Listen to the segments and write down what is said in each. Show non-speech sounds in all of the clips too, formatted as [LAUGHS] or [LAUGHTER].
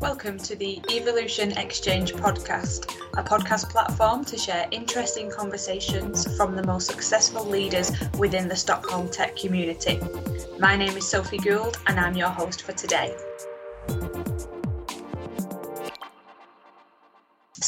Welcome to the Evolution Exchange podcast, a podcast platform to share interesting conversations from the most successful leaders within the Stockholm tech community. My name is Sophie Gould, and I'm your host for today.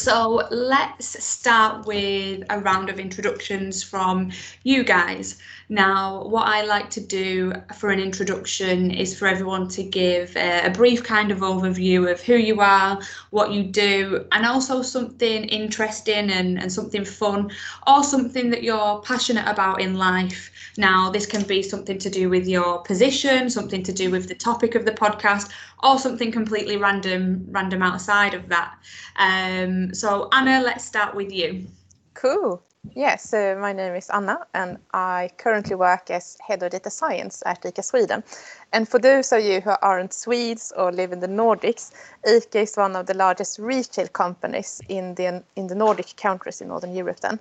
So let's start with a round of introductions from you guys. Now, what I like to do for an introduction is for everyone to give a, a, brief kind of overview of who you are, what you do, and also something interesting and, and something fun or something that you're passionate about in life. Now, this can be something to do with your position, something to do with the topic of the podcast, or something completely random random outside of that. Um, so Anna, let's start with you. Cool. Yes, so my name is Anna and I currently work as head of data science at ICA Sweden. And for those of you who aren't Swedes or live in the Nordics, ICA is one of the largest retail companies in the in the Nordic countries in Northern Europe then.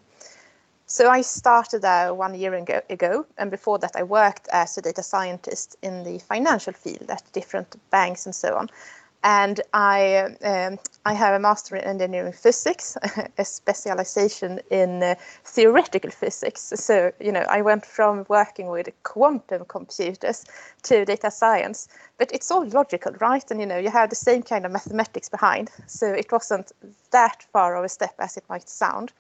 So I started there one year ago, and before that I worked as a data scientist in the financial field at different banks and so on. And I um, I have a master in engineering physics, [LAUGHS] a specialization in uh, theoretical physics. So you know I went from working with quantum computers to data science, but it's all logical, right? And you know you have the same kind of mathematics behind, so it wasn't that far of a step as it might sound.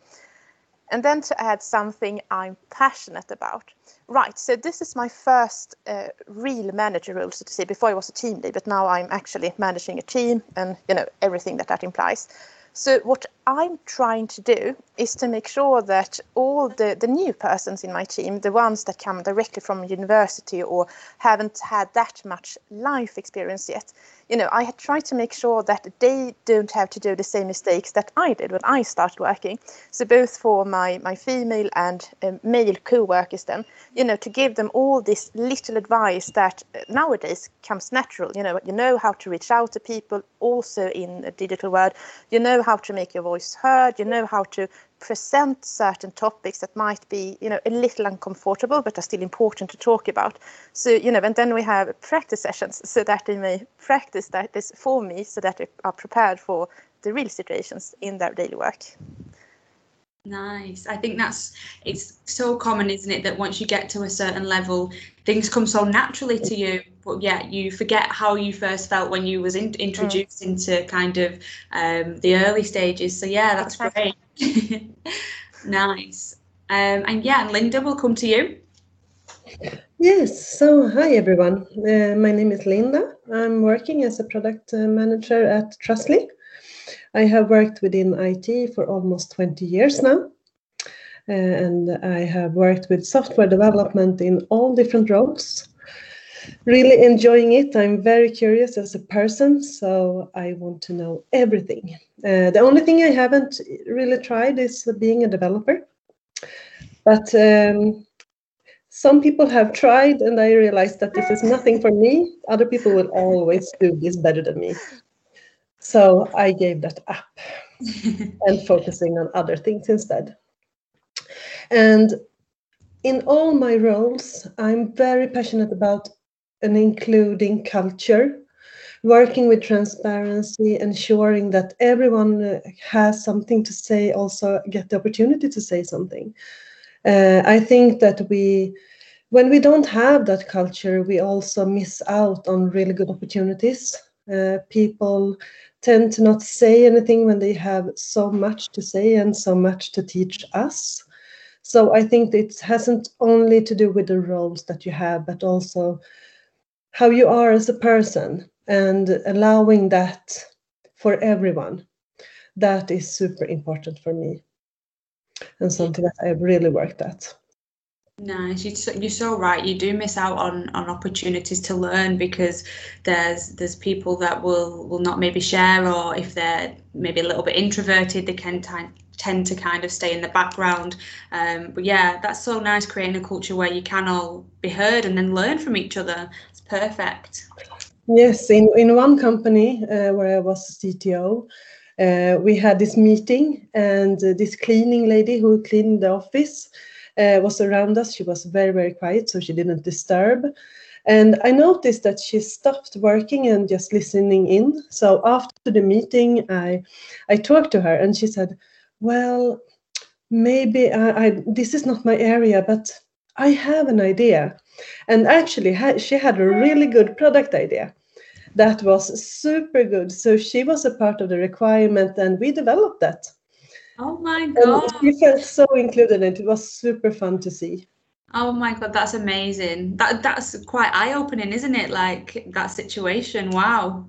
And then to add something I'm passionate about. Right, so this is my first uh, real manager role, so to say. Before I was a team lead, but now I'm actually managing a team and you know everything that that implies. So what I'm trying to do is to make sure that all the, the new persons in my team, the ones that come directly from university or haven't had that much life experience yet, you know, I had tried to make sure that they don't have to do the same mistakes that I did when I started working. So both for my, my female and um, male co-workers then, you know, to give them all this little advice that uh, nowadays comes natural. You know, you know how to reach out to people also in the digital world. You know how to make your voice heard. You know how to present certain topics that might be you know a little uncomfortable but are still important to talk about so you know and then we have practice sessions so that they may practice that this for me so that they are prepared for the real situations in their daily work Nice. I think that's it's so common, isn't it, that once you get to a certain level, things come so naturally to you. But yeah, you forget how you first felt when you was in, introduced mm. into kind of um, the early stages. So yeah, that's great. [LAUGHS] nice. Um, and yeah, and Linda, will come to you. Yes, so hi everyone. Uh, my name is Linda. I'm working as a product uh, manager at Trustly. I have worked within IT for almost 20 years now. Uh, and I have worked with software development in all different roles. Really enjoying it. I'm very curious as a person, so I want to know everything. Uh, the only thing I haven't really tried is being a developer. But um, some people have tried, and I realized that this is nothing for me. Other people will always do this better than me. So I gave that up [LAUGHS] and focusing on other things instead. And in all my roles, I'm very passionate about an including culture working with transparency, ensuring that everyone uh, has something to say, also get the opportunity to say something. Uh, I think that we, when we don't have that culture, we also miss out on really good opportunities. Uh, people tend to not say anything when they have so much to say and so much to teach us. So I think it hasn't only to do with the roles that you have, but also how you are as a person and allowing that for everyone that is super important for me and something that i've really worked at Nice. You're so right. You do miss out on, on opportunities to learn because there's there's people that will will not maybe share, or if they're maybe a little bit introverted, they can t- tend to kind of stay in the background. Um, but yeah, that's so nice creating a culture where you can all be heard and then learn from each other. It's perfect. Yes, in, in one company uh, where I was CTO, uh, we had this meeting, and uh, this cleaning lady who cleaned the office uh, was around us. She was very, very quiet, so she didn't disturb. And I noticed that she stopped working and just listening in. So after the meeting, I, I talked to her and she said, Well, maybe I, I, this is not my area, but I have an idea. And actually, she had a really good product idea that was super good. So she was a part of the requirement and we developed that. Oh my God. And she felt so included and it was super fun to see. Oh my god, that's amazing. That that's quite eye-opening, isn't it? Like that situation. Wow.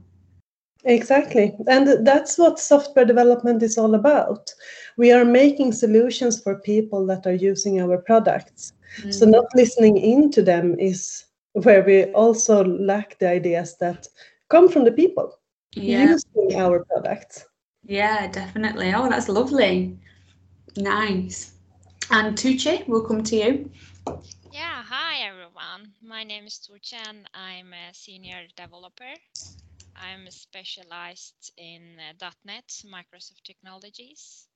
Exactly. And that's what software development is all about. We are making solutions for people that are using our products. Mm. So not listening into them is where we also lack the ideas that come from the people yeah. using our products. Yeah, definitely. Oh, that's lovely. Nice. And Tucci, we'll come to you. Yeah, hi everyone. My name is Tucci and I'm a senior developer. I'm specialized in uh, .NET, Microsoft Technologies.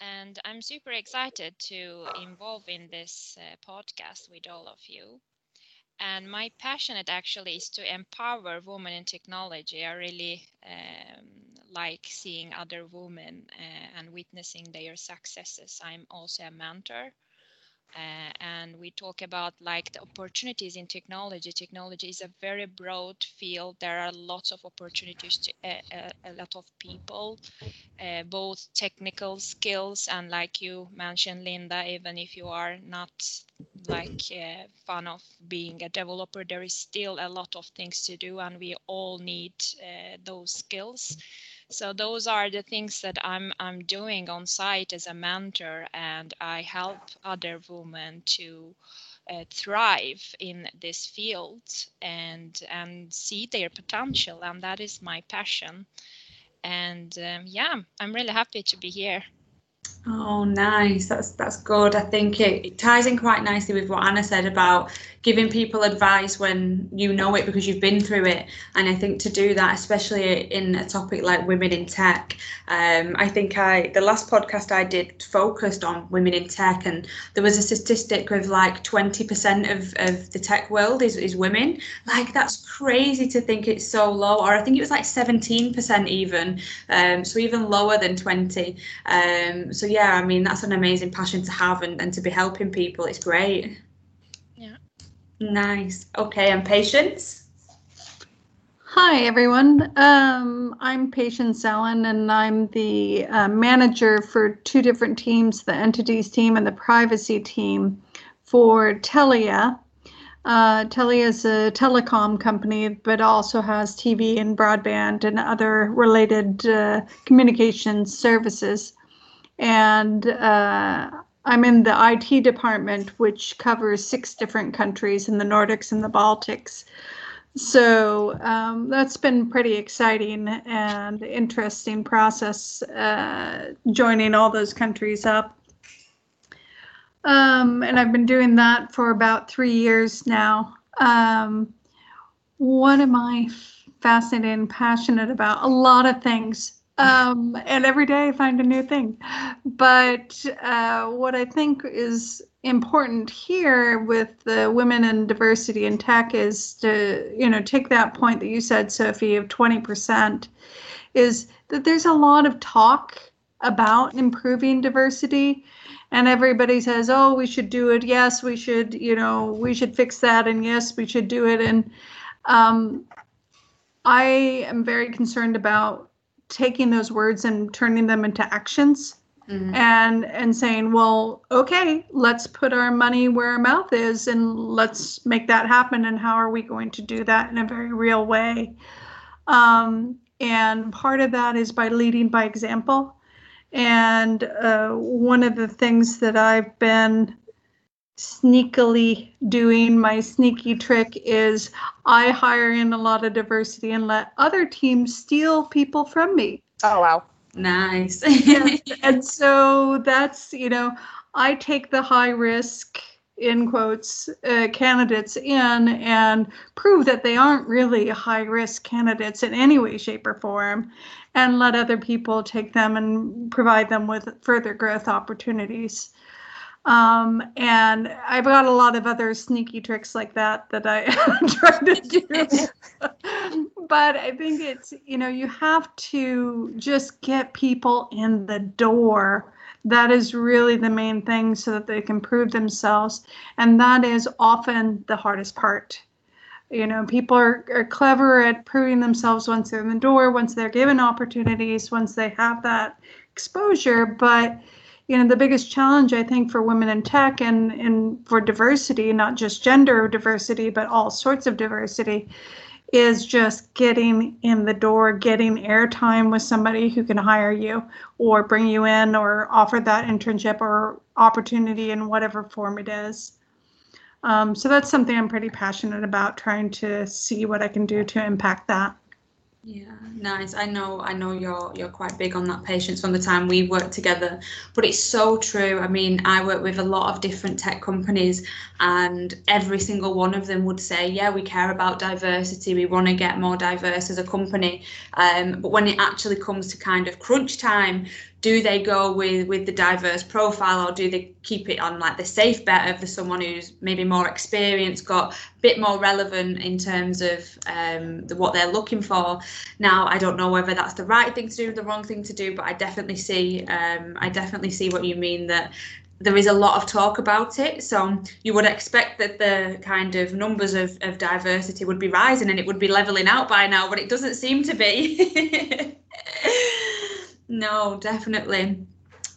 And I'm super excited to involve in this uh, podcast with all of you. And my passion actually is to empower women in technology. I really um, like seeing other women uh, and witnessing their successes. I'm also a mentor uh, and we talk about like the opportunities in technology. Technology is a very broad field. There are lots of opportunities to uh, uh, a lot of people, uh, both technical skills and like you mentioned, Linda, even if you are not like fan of being a developer, there is still a lot of things to do and we all need those skills. So those are the things that I'm I'm doing on site as a mentor, and I help other women to uh, thrive in this field and and see their potential, and that is my passion. And um, yeah, I'm really happy to be here. Oh, nice. That's that's good. I think it, it, ties in quite nicely with what Anna said about giving people advice when you know it because you've been through it. And I think to do that, especially in a topic like women in tech, um, I think I the last podcast I did focused on women in tech, and there was a statistic of like 20% of, of the tech world is, is women. Like that's crazy to think it's so low, or I think it was like 17% even, um, so even lower than 20. Um, so yeah, I mean that's an amazing passion to have and, and to be helping people. It's great. Yeah. Nice. Okay, and Patience? Hi, everyone. Um, I'm Patience Allen, and I'm the uh, manager for two different teams the entities team and the privacy team for Telia. Uh, Telia is a telecom company, but also has TV and broadband and other related uh, communication services. And uh, I'm in the IT department, which covers six different countries in the Nordics and the Baltics. So um, that's been pretty exciting and interesting process uh, joining all those countries up. Um, and I've been doing that for about three years now. Um, what am I fascinated and passionate about? A lot of things um, and every day I find a new thing. But uh, what I think is important here with the women and diversity in tech is to, you know, take that point that you said, Sophie, of 20%, is that there's a lot of talk about improving diversity. And everybody says, oh, we should do it. Yes, we should, you know, we should fix that. And yes, we should do it. And um, I am very concerned about taking those words and turning them into actions mm-hmm. and and saying well okay let's put our money where our mouth is and let's make that happen. And how are we going to do that in a very real way? Um, and part of that is by leading by example. And uh, one of the things that i've been sneakily doing my sneaky trick is I hire in a lot of diversity and let other teams steal people from me. Oh wow. Nice. and, [LAUGHS] and so that's, you know, I take the high risk in quotes uh, candidates in and prove that they aren't really high risk candidates in any way shape or form and let other people take them and provide them with further growth opportunities Um, and I've got a lot of other sneaky tricks like that that I [LAUGHS] try to [LAUGHS] do. but I think it's, you know, you have to just get people in the door. That is really the main thing so that they can prove themselves. And that is often the hardest part. You know, people are, are clever at proving themselves once they're in the door, once they're given opportunities, once they have that exposure. But you know the biggest challenge i think for women in tech and, and for diversity not just gender diversity but all sorts of diversity is just getting in the door getting airtime with somebody who can hire you or bring you in or offer that internship or opportunity in whatever form it is. Um, so that's something i'm pretty passionate about trying to see what i can do to impact that yeah, nice. I know I know you're you're quite big on that patience from the time we worked together, but it's so true. I mean, I work with a lot of different tech companies and every single one of them would say, "Yeah, we care about diversity. We want to get more diverse as a company." Um, but when it actually comes to kind of crunch time, do they go with with the diverse profile or do they keep it on like the safe bet of the someone who's maybe more experienced got a bit more relevant in terms of um, the, what they're looking for now i don't know whether that's the right thing to do the wrong thing to do but i definitely see um, i definitely see what you mean that there is a lot of talk about it. So you would expect that the kind of numbers of, of diversity would be rising and it would be leveling out by now, but it doesn't seem to be. [LAUGHS] No, definitely.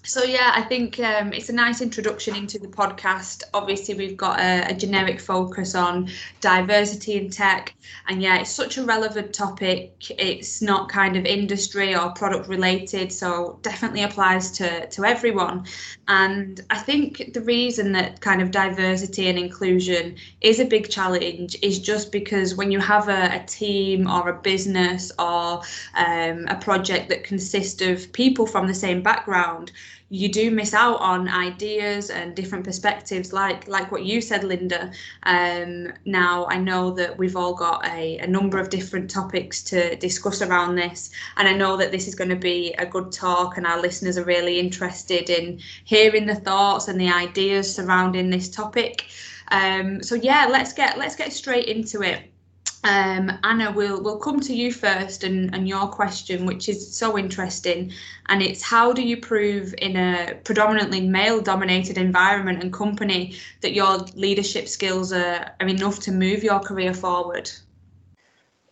So yeah, I think um, it's a nice introduction into the podcast. Obviously, we've got a, a, generic focus on diversity in tech, and yeah, it's such a relevant topic. It's not kind of industry or product related, so definitely applies to to everyone. And I think the reason that kind of diversity and inclusion is a big challenge is just because when you have a, a team or a business or um, a project that consists of people from the same background you do miss out on ideas and different perspectives like like what you said linda. Um, now i know that we've all got a, a number of different topics to discuss around this and i know that this is going to be a good talk and our listeners are really interested in hearing the thoughts and the ideas surrounding this topic. Um, so yeah let's get let's get straight into it um, Anna, we'll we'll come to you first and, and your question, which is so interesting, and it's how do you prove in a predominantly male-dominated environment and company that your leadership skills are, are enough to move your career forward?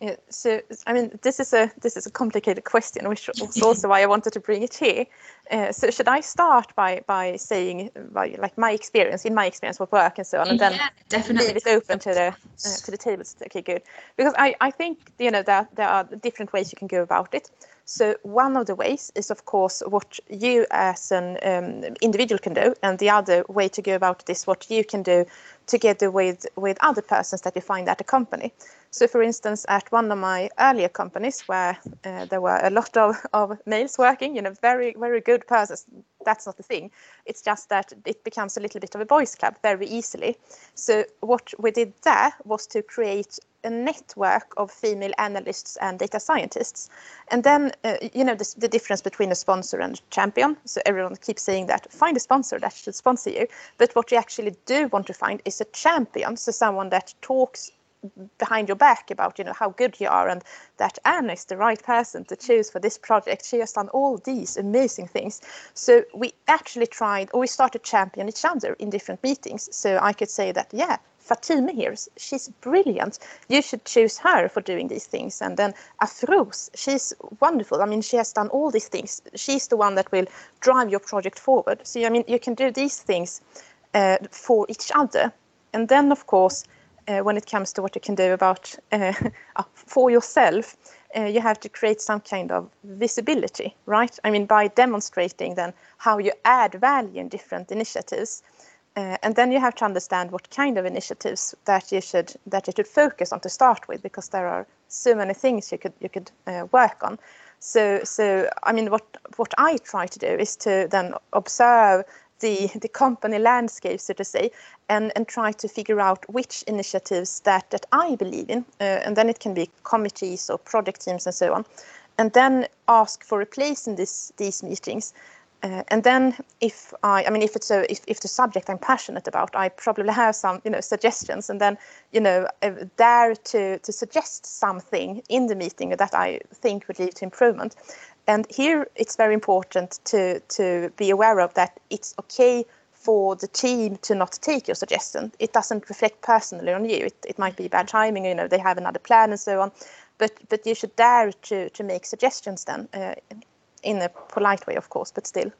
Yeah, so I mean, this is a this is a complicated question, which [LAUGHS] was also why I wanted to bring it here. Uh, so should I start by by saying by like my experience in my experience with work and so on, and then yeah, definitely leave it open to the uh, to the tables? Okay, good. Because I I think you know that there are different ways you can go about it. So one of the ways is of course what you as an um, individual can do, and the other way to go about it is what you can do together with with other persons that you find at a company. So, for instance, at one of my earlier companies where uh, there were a lot of, of males working, you know, very, very good persons, that's not the thing. It's just that it becomes a little bit of a boys' club very easily. So, what we did there was to create a network of female analysts and data scientists. And then, uh, you know, the, the, difference between a sponsor and a champion. So everyone keeps saying that find a sponsor that should sponsor you. But what you actually do want to find is a champion. So someone that talks behind your back about you know how good you are and that Anne is the right person to choose for this project. She has done all these amazing things. So we actually tried or we started champion each other in different meetings. So I could say that yeah, Fatima here, she's brilliant. You should choose her for doing these things. And then Afruz, she's wonderful. I mean, she has done all these things. She's the one that will drive your project forward. So I mean, you can do these things uh, for each other. And then, of course, when it comes to what you can do about uh, uh, [LAUGHS] for yourself, uh, you have to create some kind of visibility, right? I mean, by demonstrating then how you add value in different initiatives. Uh, and then you have to understand what kind of initiatives that you should that you should focus on to start with, because there are so many things you could you could uh, work on. So so I mean, what what I try to do is to then observe the, the company landscape, so to say, and, and try to figure out which initiatives that, that I believe in. Uh, and then it can be committees or project teams and so on. And then ask for a place in this, these meetings Uh, and then if I, I mean, if it's a, if, if the subject I'm passionate about, I probably have some, you know, suggestions and then, you know, uh, dare to, to suggest something in the meeting that I think would lead to improvement. And here it's very important to, to be aware of that it's okay for the team to not take your suggestion. It doesn't reflect personally on you. It, it might be bad timing, you know, they have another plan and so on. But, but you should dare to, to make suggestions then. Uh, in a polite way, of course, but still.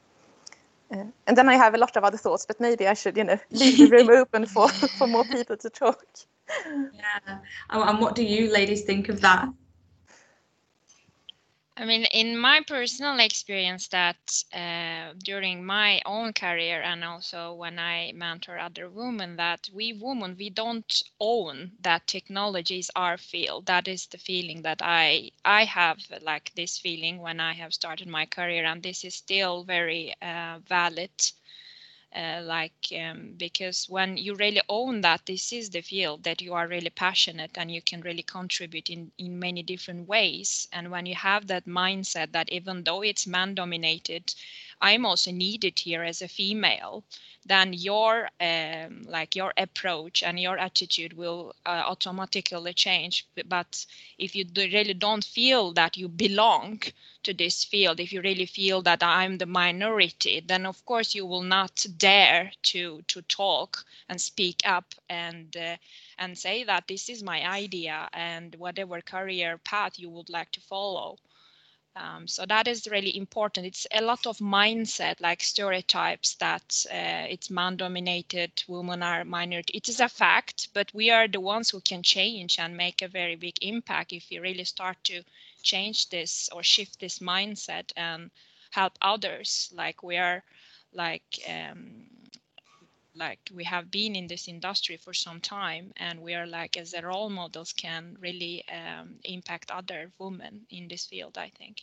Uh, and then I have a lot of other thoughts, but maybe I should, you know, leave the room [LAUGHS] open for, for more people to talk. Yeah. And what do you ladies think of that? I mean, in my personal experience, that uh, during my own career and also when I mentor other women, that we women we don't own that technology is our field. That is the feeling that I I have like this feeling when I have started my career, and this is still very uh, valid uh, like um, because when you really own that this is the field that you are really passionate and you can really contribute in in many different ways. And when you have that mindset that even though it's man dominated i'm also needed here as a female then your um, like your approach and your attitude will uh, automatically change. But if you do really don't feel that you belong to this field if you really feel that i'm the minority then of course you will not dare to to talk and speak up and uh, and say that this is my idea and whatever career path you would like to follow um, so that is really important. It's a lot of mindset, like stereotypes that uh, it's man-dominated, women are minority. It is a fact, but we are the ones who can change and make a very big impact if we really start to change this or shift this mindset and help others. Like we are, like um, like we have been in this industry for some time and we are like as the role models can really um, impact other women in this field i think.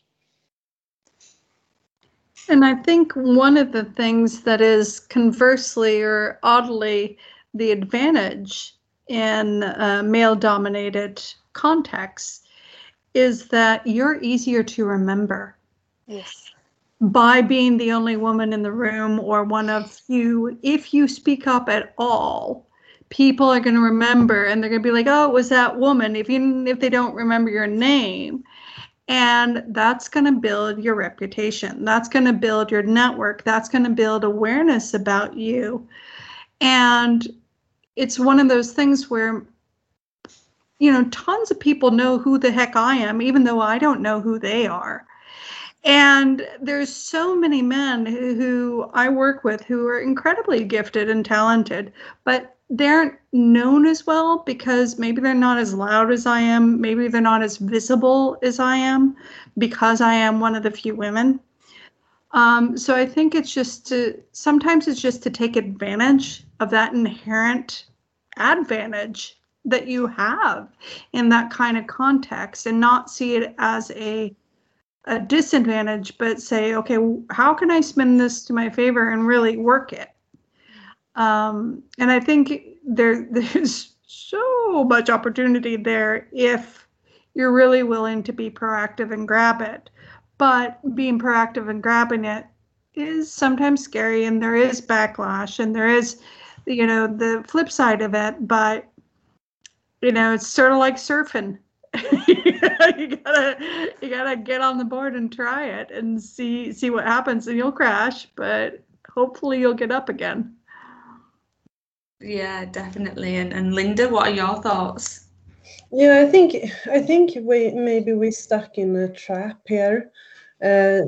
And i think one of the things that is conversely or oddly the advantage in uh, male dominated contexts is that you're easier to remember. Yes by being the only woman in the room or one of few, if you speak up at all, people are going to remember and they're going to be like, "Oh, it was that woman." If you if they don't remember your name, and that's going to build your reputation. That's going to build your network. That's going to build awareness about you. And it's one of those things where you know, tons of people know who the heck I am even though I don't know who they are and there's so many men who, who, I work with who are incredibly gifted and talented, but they aren't known as well because maybe they're not as loud as I am, maybe they're not as visible as I am because I am one of the few women. Um, so I think it's just to sometimes it's just to take advantage of that inherent advantage that you have in that kind of context and not see it as a a disadvantage, but say, okay, how can I spin this to my favor and really work it? Um, and I think there [LAUGHS] there's so much opportunity there if you're really willing to be proactive and grab it. But being proactive and grabbing it is sometimes scary, and there is backlash, and there is, you know, the flip side of it. But you know, it's sort of like surfing [LAUGHS] you gotta you gotta get on the board and try it and see see what happens and you'll crash but hopefully you'll get up again. Yeah definitely. And, and linda what are your thoughts? Yeah i think i think we maybe we stuck in a trap here uh,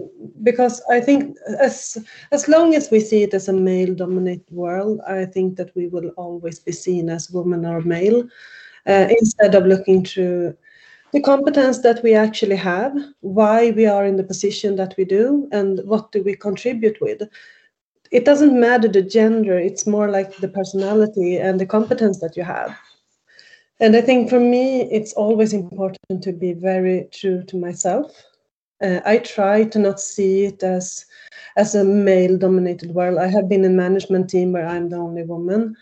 because I think as as long as we see it as a male dominated world, I think that we will always be seen as woman or male, uh, instead of looking through the competence that we actually have, why we are in the position that we do, and what do we contribute with. It doesn't matter the gender, it's more like the personality and the competence that you have. And I think for me, it's always important to be very true to myself. Uh, I try to not see it as as a male dominated world. I have been in management team where I'm the only woman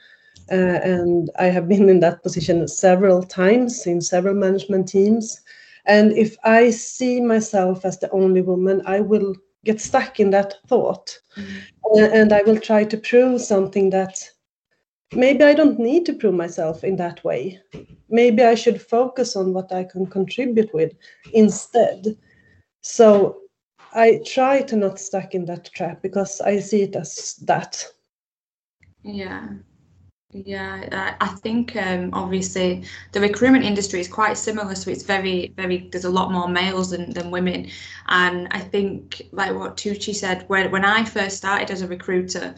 uh, and I have been in that position several times in several management teams. And if I see myself as the only woman, I will get stuck in that thought. Uh, and i will try to prove something that maybe i don't need to prove myself in that way. Maybe i should focus on what i can contribute with instead. So i try to not stuck in that trap because i see it as that. Yeah yeah, I think um, obviously the recruitment industry is quite similar, so it's very, very. There's a lot more males than, than women, and I think like what Tucci said when when I first started as a recruiter,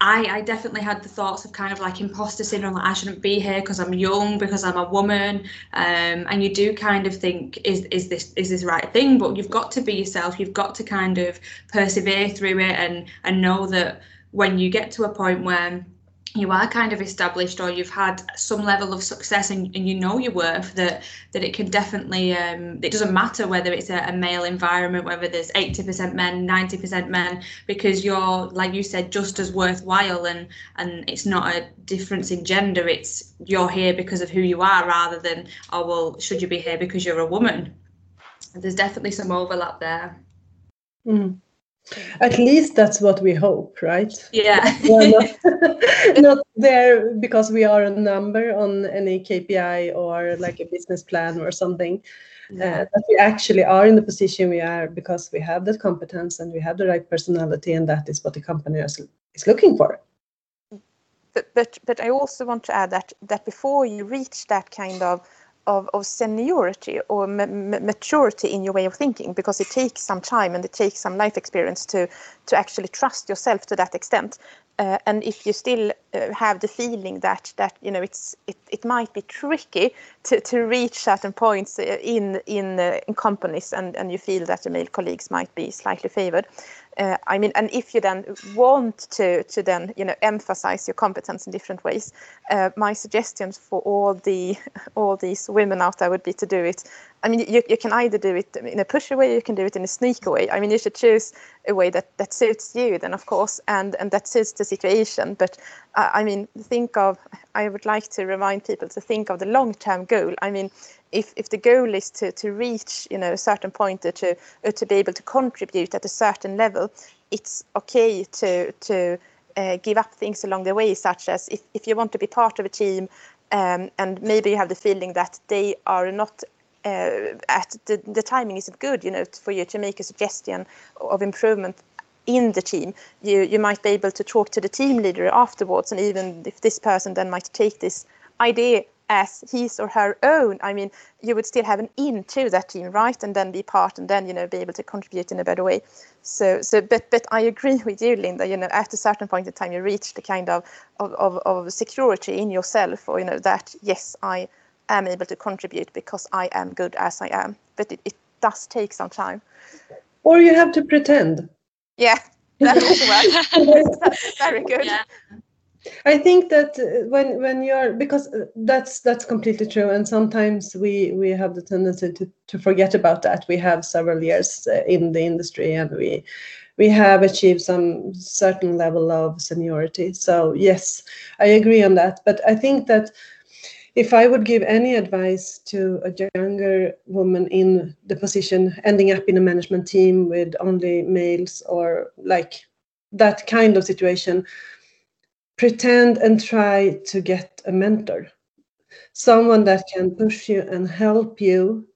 I, I definitely had the thoughts of kind of like imposter syndrome, like I shouldn't be here because I'm young, because I'm a woman, um, and you do kind of think, is is this is this right thing? But you've got to be yourself. You've got to kind of persevere through it, and and know that when you get to a point where you are kind of established or you've had some level of success and, and you know your worth that that it can definitely um, it doesn't matter whether it's a, a male environment whether there's 80% men 90% men because you're like you said just as worthwhile and and it's not a difference in gender. It's you're here because of who you are rather than oh well should you be here because you're a woman? There's definitely some overlap there. Mm. At least that's what we hope, right? Yeah. [LAUGHS] not, [LAUGHS] not, there because we are a number on any KPI or like a business plan or something. Yeah. Uh, that we actually are in the position we are because we have that competence and we have the right personality, and that is what the company is, is looking for. But, but but I also want to add that that before you reach that kind of of, of seniority or maturity in your way of thinking because it takes some time and it takes some life experience to to actually trust yourself to that extent. Uh, and if you still uh, have the feeling that that you know it's it, it might be tricky to, to reach certain points uh, in in, uh, in companies and and you feel that your male colleagues might be slightly favored uh, I mean, and if you then want to to then you know emphasize your competence in different ways, uh, my suggestions for all the [LAUGHS] all these women out there would be to do it. I mean, you, you can either do it in a pushy way, you can do it in a sneaky way. I mean, you should choose a way that that suits you, then of course, and and that suits the situation. But I mean, think of. I would like to remind people to think of the long term goal. I mean, if, if the goal is to, to reach you know a certain point or to or to be able to contribute at a certain level, it's okay to to uh, give up things along the way, such as if, if you want to be part of a team um, and maybe you have the feeling that they are not uh, at the, the timing isn't good, you know, for you to make a suggestion of improvement in the team, you you might be able to talk to the team leader afterwards, and even if this person then might take this idea as his or her own, I mean, you would still have an into that team, right? And then be part and then, you know, be able to contribute in a better way. So, so, but, but I agree with you, Linda, you know, at a certain point in time, you reach the kind of, of, of, of security in yourself or, you know, that, yes, I am able to contribute because I am good as I am. But it, it does take some time. Or you have to pretend. Yeah, [LAUGHS] that also works. [LAUGHS] Very good. Yeah. I think that uh, when when you're because uh, that's that's completely true, and sometimes we we have the tendency to to forget about that. We have several years uh, in the industry, and we we have achieved some certain level of seniority. So yes, I agree on that. But I think that if I would give any advice to a younger woman in the position, ending up in a management team with only males or like that kind of situation pretend and try to get a mentor. Someone that can push you and help you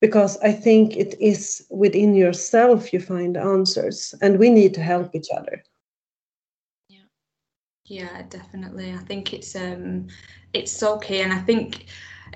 because i think it is within yourself you find answers and we need to help each other yeah definitely. I think it's um it's so key and i think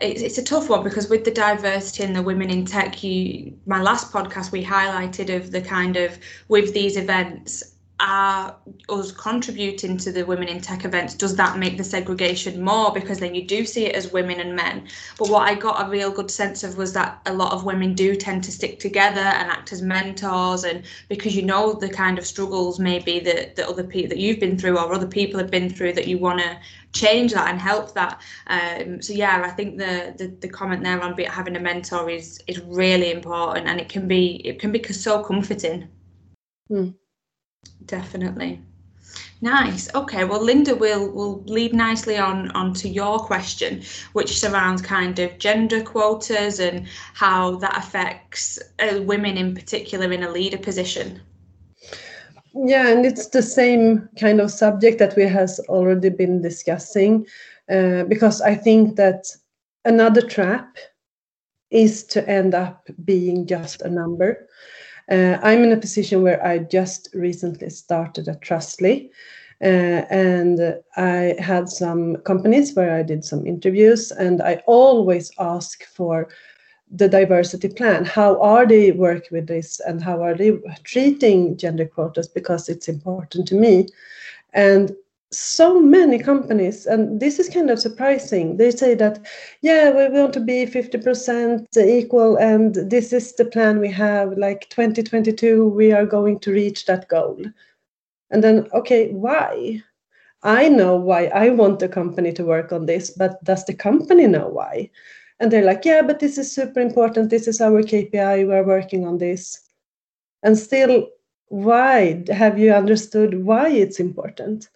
it's, it's a tough one because with the diversity and the women in tech you my last podcast we highlighted of the kind of with these events are us contributing to the women in tech events does that make the segregation more? Because then you do see it as women and men. But what i got a real good sense of was that a lot of women do tend to stick together and act as mentors and because you know the kind of struggles maybe that, that other people that you've been through or other people have been through that you want to change that and help that. Um, so yeah i think the, the the comment there on having a mentor is is really important and it can be it can be so comforting. Mm. Definitely. Nice. Okay. Well, Linda will will lead nicely on onto your question, which surrounds kind of gender quotas and how that affects uh, women in particular in a leader position. Yeah, and it's the same kind of subject that we has already been discussing, uh, because I think that another trap is to end up being just a number. Uh, I'm in a position where I just recently started at Trustly, uh, and I had some companies where I did some interviews, and I always ask for the diversity plan. How are they working with this, and how are they treating gender quotas? Because it's important to me. And so many companies, and this is kind of surprising. They say that, yeah, we want to be 50% equal, and this is the plan we have. Like 2022, we are going to reach that goal. And then, okay, why? I know why I want the company to work on this, but does the company know why? And they're like, yeah, but this is super important. This is our KPI. We're working on this. And still, why have you understood why it's important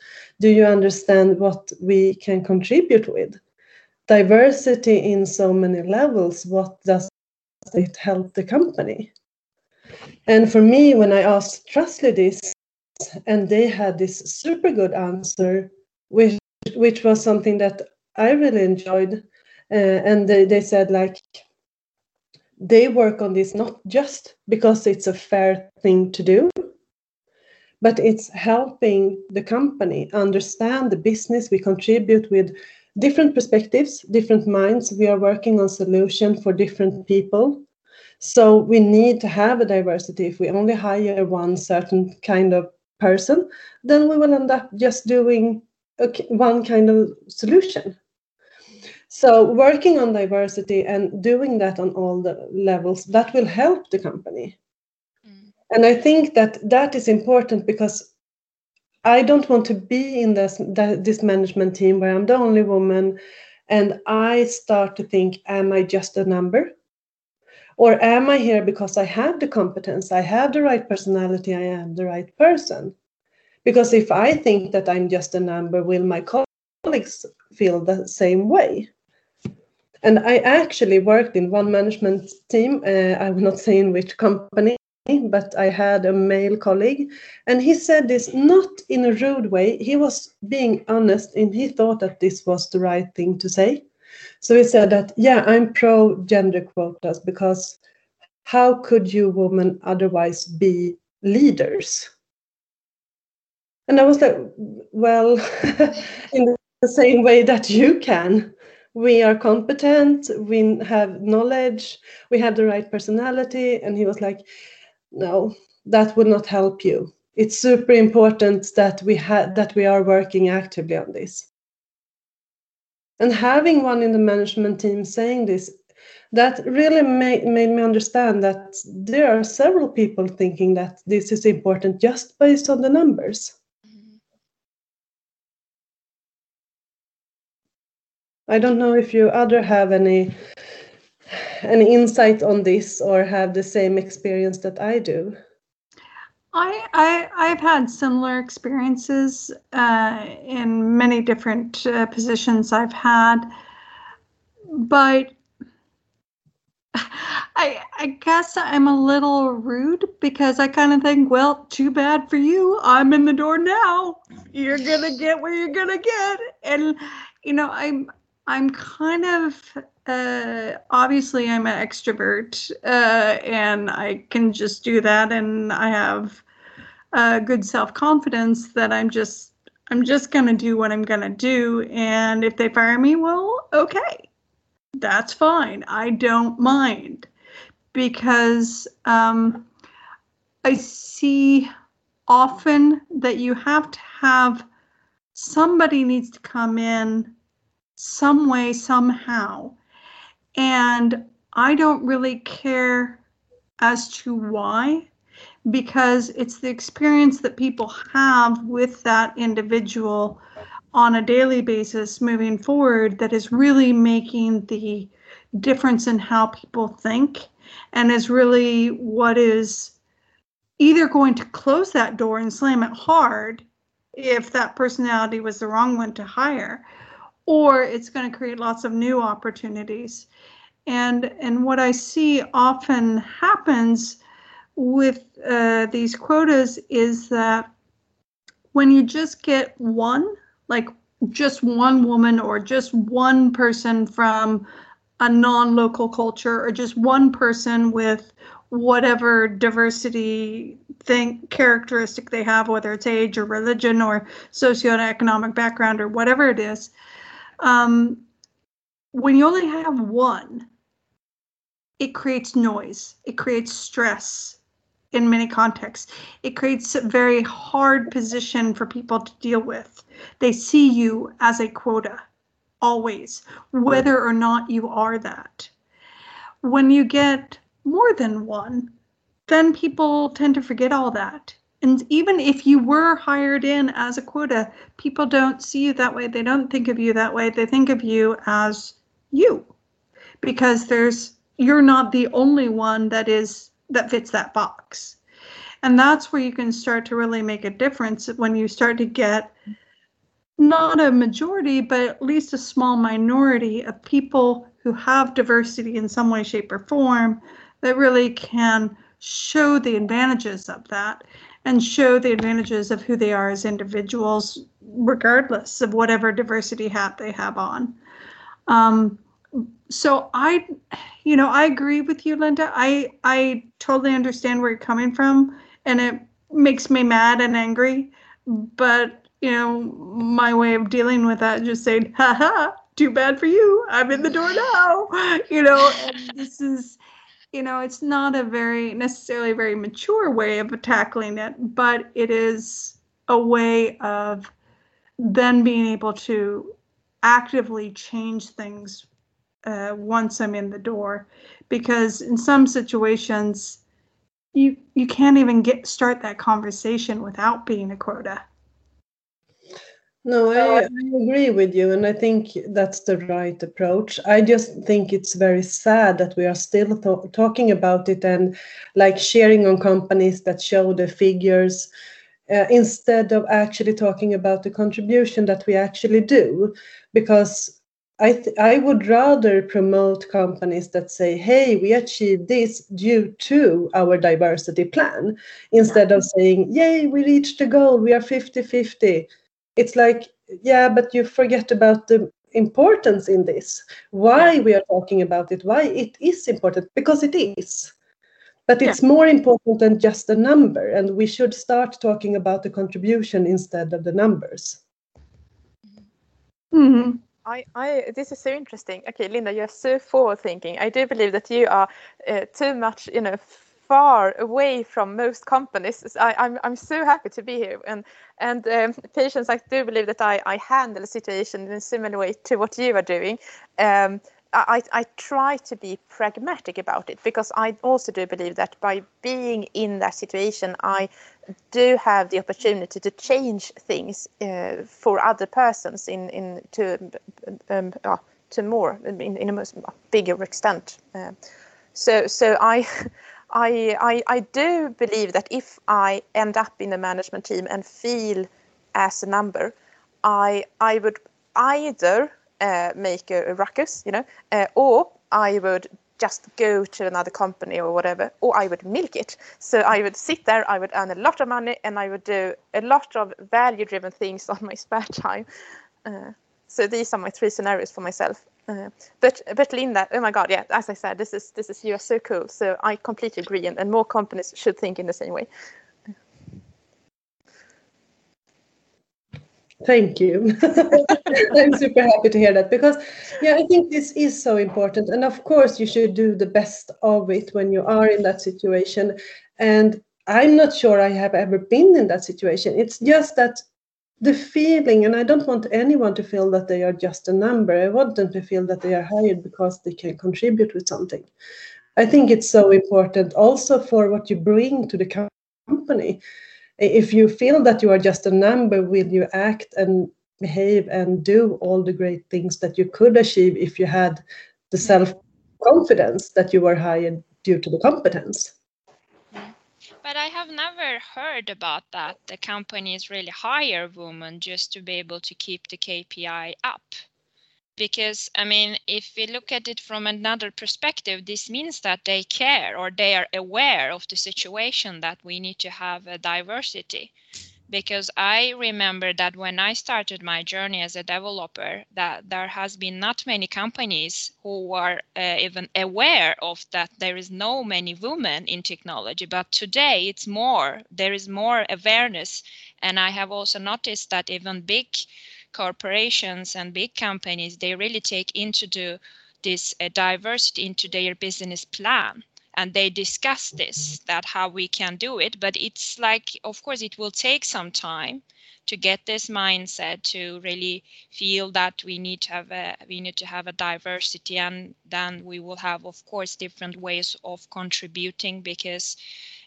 do you understand what we can contribute with? Diversity in so many levels what does it help the company? And for me when i asked trustly this and they had this super good answer which which was something that i really enjoyed uh, and they, they said like they work on this not just because it's a fair thing to do but it's helping the company understand the business we contribute with different perspectives different minds. We are working on solution for different people. So we need to have a diversity. If we only hire one certain kind of person then we will end up just doing a, one kind of solution. So working on diversity and doing that on all the levels that will help the company and i think that that is important because i don't want to be in this this management team where i'm the only woman and i start to think am i just a number? Or am i here because i have the competence? I have the right personality? I am the right person? Because if i think that i'm just a number will my colleagues feel the same way? And i actually worked in one management team uh, i will not say in which company but I had a male colleague, and he said this not in a rude way. He was being honest, and he thought that this was the right thing to say. So he said that, yeah, I'm pro gender quotas because how could you women otherwise be leaders? And I was like, well, [LAUGHS] in the same way that you can. We are competent, we have knowledge, we have the right personality. And he was like, no, that would not help you. It's super important that we had that we are working actively on this. And having one in the management team saying this, that really made, made me understand that there are several people thinking that this is important just based on the numbers. Mm-hmm. I don't know if you other have any any insight on this or have the same experience that I do? I, I I've had similar experiences uh, in many different uh, positions I've had, but [LAUGHS] I I guess I'm a little rude because I kind of think, well, too bad for you. I'm in the door now. You're gonna get where you're gonna get, and you know I'm I'm kind of uh, obviously I'm an extrovert uh, and I can just do that and I have uh, good self-confidence that I'm just I'm just gonna do what I'm gonna do and if they fire me well okay. That's fine. I don't mind because um, I see often that you have to have somebody needs to come in some way somehow and I don't really care as to why, because it's the experience that people have with that individual on a daily basis moving forward that is really making the difference in how people think and is really what is either going to close that door and slam it hard if that personality was the wrong one to hire or it's going to create lots of new opportunities. And, and what I see often happens with uh, these quotas is that when you just get one, like just one woman or just one person from a non-local culture or just one person with whatever diversity thing characteristic they have, whether it's age or religion or socioeconomic background or whatever it is. Um, when you only have one, it creates noise, it creates stress in many contexts. It creates a very hard position for people to deal with. They see you as a quota, always, whether or not you are that. When you get more than one, then people tend to forget all that. And even if you were hired in as a quota, people don't see you that way. They don't think of you that way. They think of you as you because there's you're not the only one that is that fits that box. And that's where you can start to really make a difference when you start to get not a majority, but at least a small minority of people who have diversity in some way, shape, or form that really can show the advantages of that and show the advantages of who they are as individuals, regardless of whatever diversity hat they have on. Um, so I, you know, I agree with you, Linda. I I totally understand where you're coming from, and it makes me mad and angry. But you know, my way of dealing with that, just saying, "Ha ha, too bad for you. I'm in the door now." [LAUGHS] You know, this is, you know, it's not a very necessarily very mature way of tackling it, but it is a way of then being able to actively change things uh, once I'm in the door, because in some situations, you you can't even get start that conversation without being a quota. No, I, I, agree with you, and I think that's the right approach. I just think it's very sad that we are still th- talking about it and like sharing on companies that show the figures uh, instead of actually talking about the contribution that we actually do. Because I, th- I would rather promote companies that say, hey, we achieved this due to our diversity plan, instead of saying, yay, we reached the goal, we are 50 50. It's like, yeah, but you forget about the importance in this, why we are talking about it, why it is important, because it is. But it's yeah. more important than just a number, and we should start talking about the contribution instead of the numbers. Mm-hmm. I, I, this is so interesting. Okay, Linda, you're so forward thinking. I do believe that you are uh, too much, you know, far away from most companies. I, am I'm, I'm so happy to be here. And and um, patience, I do believe that I, I handle the situation in a similar way to what you are doing. Um, I, I try to be pragmatic about it because I also do believe that by being in that situation, I do have the opportunity to change things uh, for other persons in in to um, uh, to more in, in a much bigger extent. Uh, so so I. [LAUGHS] I, I, I do believe that if I end up in a management team and feel as a number, I I would either uh, make a, a, ruckus, you know, uh, or I would just go to another company or whatever, or I would milk it. So I would sit there, I would earn a lot of money, and I would do a lot of value-driven things [LAUGHS] on my spare time. Uh, so these are my three scenarios for myself. Uh, but but Linda, oh my God, yeah, as I said, this is this is you are so cool. So I completely agree, and, and more companies should think in the same way. Thank you. [LAUGHS] I'm super happy to hear that because, yeah, I think this is so important. And of course, you should do the best of it when you are in that situation. And I'm not sure I have ever been in that situation. It's just that the feeling, and I don't want anyone to feel that they are just a number. I want them to feel that they are hired because they can contribute with something. I think it's so important also for what you bring to the company if you feel that you are just a number, will you act and behave and do all the great things that you could achieve if you had the self confidence that you were hired due to the competence? Heard about that. The companies really hire women just to be able to keep the KPI up. because I mean, if we look at it from another perspective, this means that they care or they are aware of the situation that we need to have a diversity. Because I remember that when I started my journey as a developer, that there has been not many companies who were uh, even aware of that there is no many women in technology. But today it's more. There is more awareness, and I have also noticed that even big corporations and big companies they really take into the, this uh, diversity into their business plan and they discuss this that how we can do it but it's like of course it will take some time to get this mindset to really feel that we need to have a we need to have a diversity and then we will have of course different ways of contributing because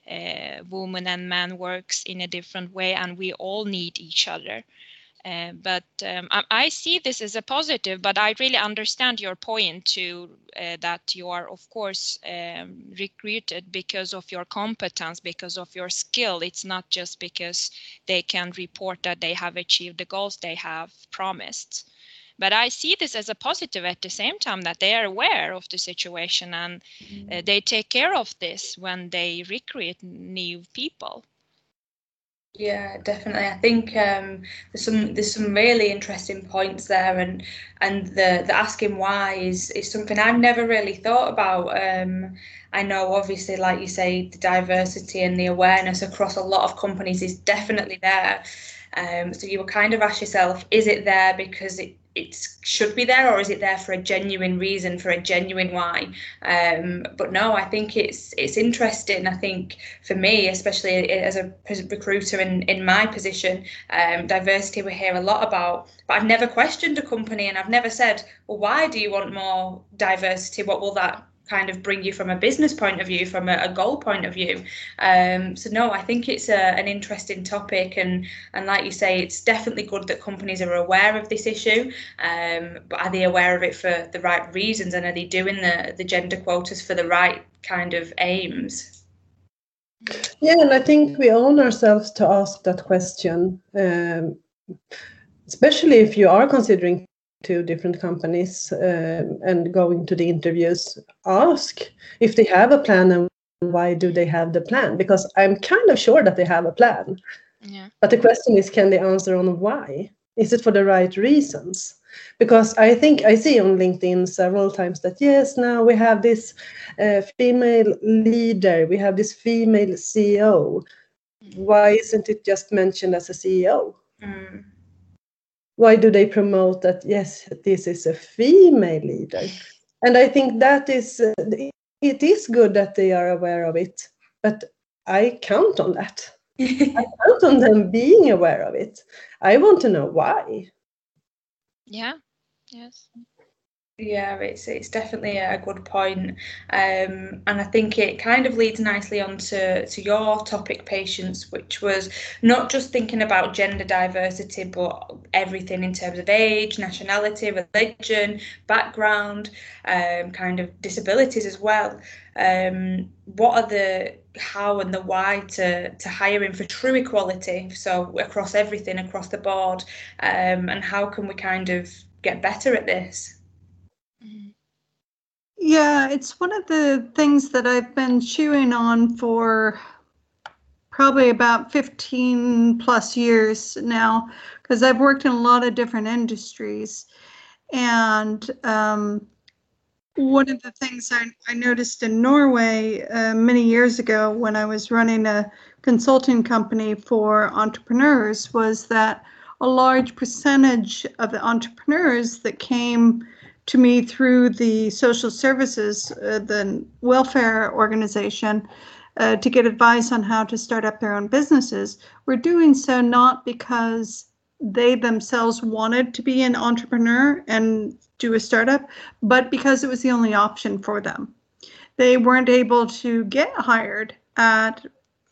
uh, women and men works in a different way and we all need each other uh, but um, I, I, see this as a positive, but I really understand your point to uh, that you are, of course, um, recruited because of your competence, because of your skill. It's not just because they can report that they have achieved the goals they have promised. But I see this as a positive at the same time that they are aware of the situation and uh, mm-hmm. they take care of this when they recruit new people. Yeah, definitely. I think um, there's some there's some really interesting points there, and and the the asking why is is something I've never really thought about. Um, I know, obviously, like you say, the diversity and the awareness across a lot of companies is definitely there. Um, so you will kind of ask yourself, is it there because it it should be there or is it there for a genuine reason for a genuine why? Um, but no i think it's it's interesting. I think for me especially as a recruiter in in my position um, diversity we hear a lot about but i've never questioned a company and i've never said well why do you want more diversity? What will that kind of bring you from a business point of view, from a, a goal point of view. Um, so no, I think it's a, an interesting topic, and and like you say, it's definitely good that companies are aware of this issue. Um, but are they aware of it for the right reasons, and are they doing the the gender quotas for the right kind of aims? Yeah, and I think we own ourselves to ask that question. Um, especially if you are considering to different companies uh, and going to the interviews ask if they have a plan and why do they have the plan? Because i'm kind of sure that they have a plan. Yeah. but the question is can they answer on why? Is it for the right reasons? Because i think i see on linkedin several times that yes now we have this uh, female leader we have this female ceo mm. why isn't it just mentioned as a ceo mm why do they promote that yes this is a female leader? And i think that is uh, it is good that they are aware of it but i count on that. I [LAUGHS] count on them being aware of it. I want to know why. Yeah yes yeah, it's it's definitely a good point. Um, and I think it kind of leads nicely on to, your topic, patience, which was not just thinking about gender diversity, but everything in terms of age, nationality, religion, background, um, kind of disabilities as well. Um, what are the how and the why to to hiring for true equality? So across everything, across the board, um, and how can we kind of get better at this? Yeah, it's one of the things that I've been chewing on for probably about 15 plus years now, because I've worked in a lot of different industries. And um, one of the things I, I noticed in Norway uh, many years ago when I was running a consulting company for entrepreneurs was that a large percentage of the entrepreneurs that came to me through the social services, uh, the welfare organization, uh, to get advice on how to start up their own businesses. We're doing so not because they themselves wanted to be an entrepreneur and do a startup, but because it was the only option for them. They weren't able to get hired at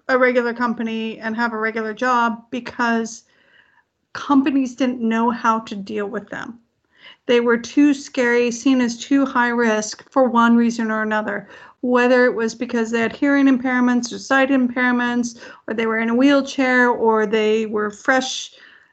a regular company and have a regular job because companies didn't know how to deal with them. They were too scary, seen as too high risk for one reason or another, whether it was because they had hearing impairments or sight impairments, or they were in a wheelchair, or they were fresh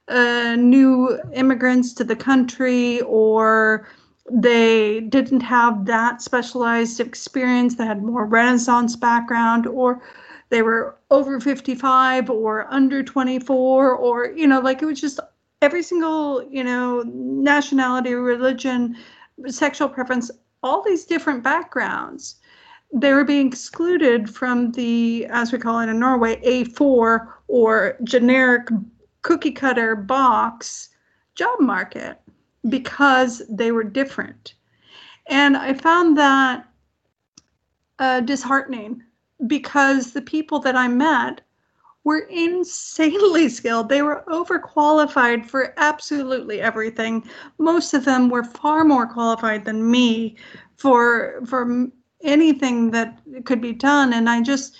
uh, new immigrants to the country or they didn't have that specialized experience they had more renaissance background or they were over 55 or under 24 or you know like it was just every single you know nationality religion sexual preference all these different backgrounds they were being excluded from the as we call it in norway a4 or generic cookie cutter box job market because they were different. And I found that uh, disheartening because the people that I met were insanely [LAUGHS] skilled. They were overqualified for absolutely everything. Most of them were far more qualified than me for for anything that could be done. And I just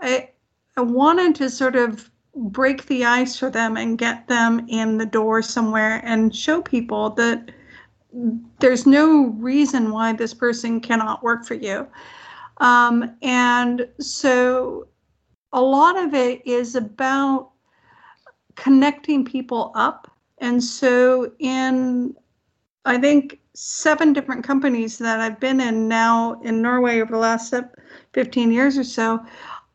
I I wanted to sort of break the ice for them and get them in the door somewhere and show people that there's no reason why this person cannot work for you. Um, and so a lot of it is about connecting people up. And so in, I think, seven different companies that I've been in now in Norway over the last 15 years or so,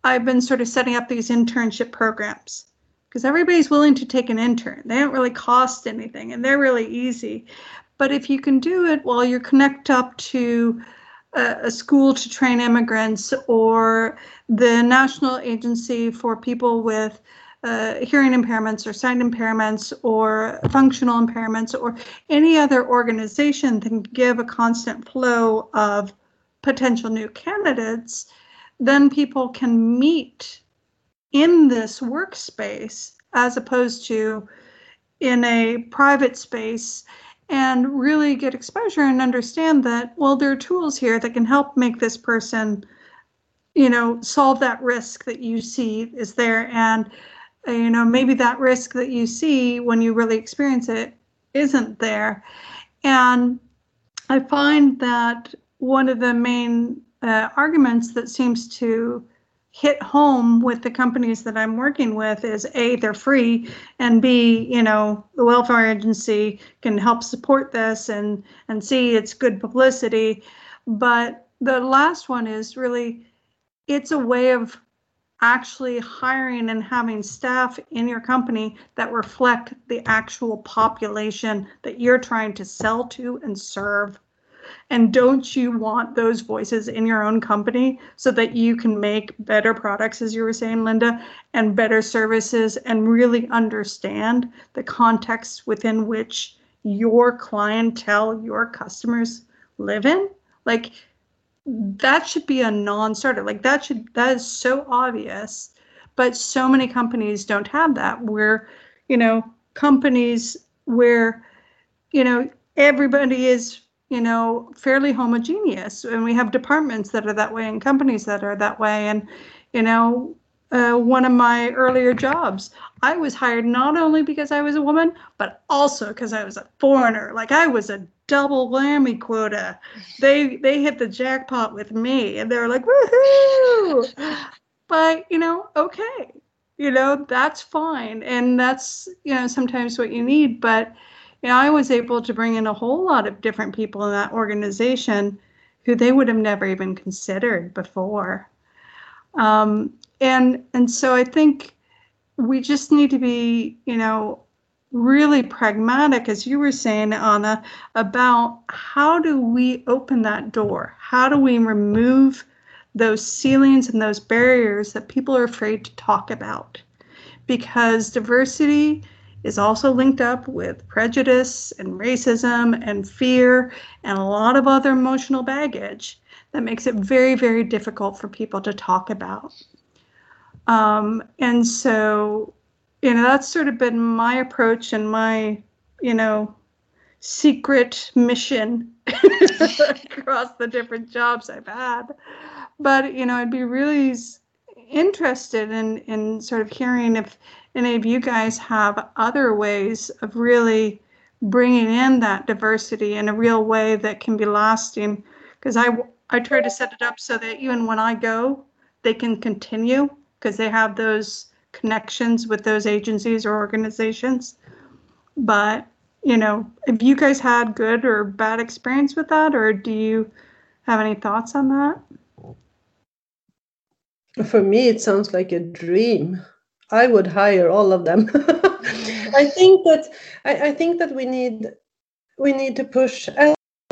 I've been sort of setting up these internship programs because everybody's willing to take an intern. They don't really cost anything and they're really easy. But if you can do it while you're connect up to a, school to train immigrants or the National Agency for People with uh, hearing impairments or sight impairments or functional impairments or any other organization that can give a constant flow of potential new candidates, then people can meet in this workspace as opposed to in a private space and really get exposure and understand that well there are tools here that can help make this person you know solve that risk that you see is there. And uh, you know maybe that risk that you see when you really experience it isn't there. And i find that one of the main uh, arguments that seems to hit home with the companies that I'm working with is A, they're free, and B, you know, the welfare agency can help support this and and C, it's good publicity. But the last one is really it's a way of actually hiring and having staff in your company that reflect the actual population that you're trying to sell to and serve. And don't you want those voices in your own company so that you can make better products, as you were saying, Linda, and better services and really understand the context within which your clientele, your customers live in? Like, that should be a non-starter. Like that should that is so obvious, but so many companies don't have that. Where, you know, companies where, you know, everybody is you know, fairly homogeneous. And we have departments that are that way and companies that are that way. And, you know, uh, one of my earlier jobs, I was hired not only because I was a woman, but also because I was a foreigner. Like I was a double whammy quota. They they hit the jackpot with me, and they were like, "Woohoo!" but you know, okay, you know that's fine, and that's you know sometimes what you need. But you I was able to bring in a whole lot of different people in that organization who they would have never even considered before. Um, and and so I think we just need to be, you know, really pragmatic, as you were saying, Anna, about how do we open that door? How do we remove those ceilings and those barriers that people are afraid to talk about? Because diversity is also linked up with prejudice and racism and fear and a lot of other emotional baggage that makes it very, very difficult for people to talk about. Um, and so, you know, that's sort of been my approach and my, you know, secret mission [LAUGHS] across the different jobs I've had. But, you know, I'd be really interested in, in sort of hearing if any of you guys have other ways of really bringing in that diversity in a real way that can be lasting because I, I try to set it up so that even when I go, they can continue because they have those connections with those agencies or organizations. but you know, have you guys had good or bad experience with that, or do you have any thoughts on that? For me, it sounds like a dream. I would hire all of them. [LAUGHS] I think that I, I, think that we need we need to push.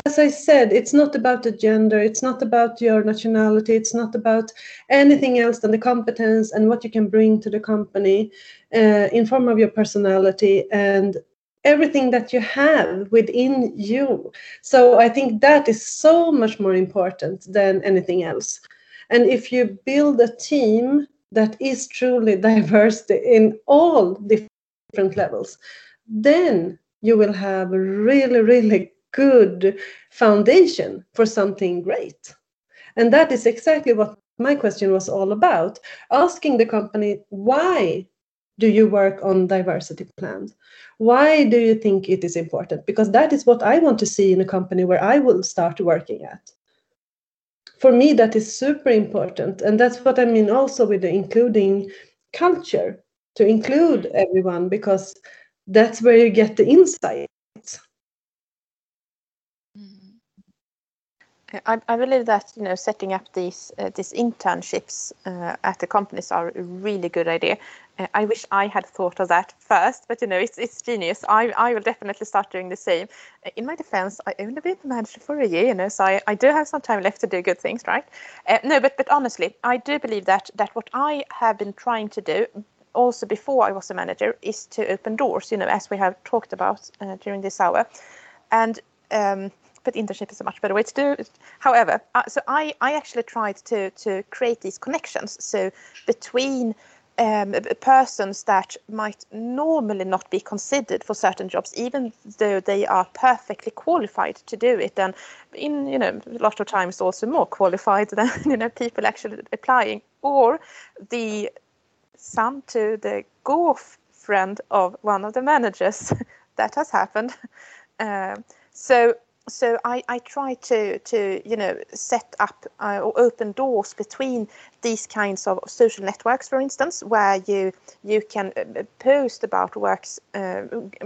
As I said, it's not about the gender. It's not about your nationality. It's not about anything else than the competence and what you can bring to the company uh, in form of your personality and everything that you have within you. So I think that is so much more important than anything else. And if you build a team that is truly [LAUGHS] diverse in all different levels, then you will have a really, really good foundation for something great. And that is exactly what my question was all about asking the company why do you work on diversity plans? Why do you think it is important? Because that is what i want to see in a company where i will start working at for me that is super important. And that's what i mean also with the including culture to include everyone because that's where you get the insight I, I, believe that you know setting up these uh, these internships uh, at the companies are a really good idea. Uh, I wish I had thought of that first, but you know it's it's genius. I, I will definitely start doing the same. Uh, in my defense, I only been manager for a year, you know, so I, I do have some time left to do good things, right? Uh, no, but but honestly, I do believe that that what I have been trying to do also before I was a manager is to open doors, you know, as we have talked about uh, during this hour, and. Um, but internship is a much better way to do it. However, uh, so I, I actually tried to, to create these connections. So between um, persons that might normally not be considered for certain jobs, even though they are perfectly qualified to do it, and in you know a lot of times also more qualified [LAUGHS] than you know people actually applying, or the son to the girlfriend of one of the managers. [LAUGHS] that has happened. Uh, [LAUGHS] so so I, I try to to you know set up uh, or open doors between these kinds of social networks, for instance, where you you can uh, post about works, uh,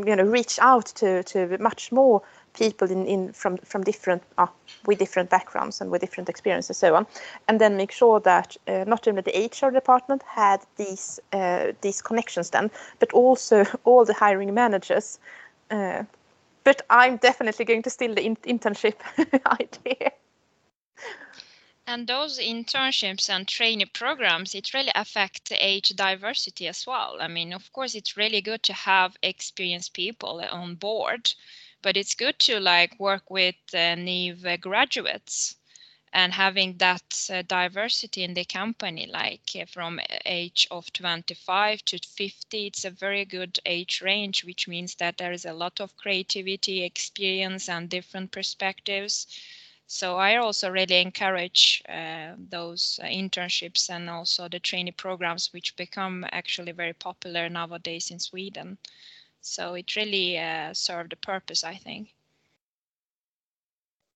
you know, reach out to to much more people in, in from from different uh, with different backgrounds and with different experiences, and so on, and then make sure that uh, not only the HR department had these uh, these connections then, but also [LAUGHS] all the hiring managers but I'm definitely going to steal the in internship [LAUGHS] idea. And those internships and trainee programs, it really affect age diversity as well. I mean, of course, it's really good to have experienced people on board, but it's good to like work with uh, new graduates and having that uh, diversity in the company like uh, from age of 25 to 50 it's a very good age range which means that there is a lot of creativity experience and different perspectives. So i also really encourage uh, those uh, internships and also the trainee programs which become actually very popular nowadays in sweden. So it really uh, served a purpose i think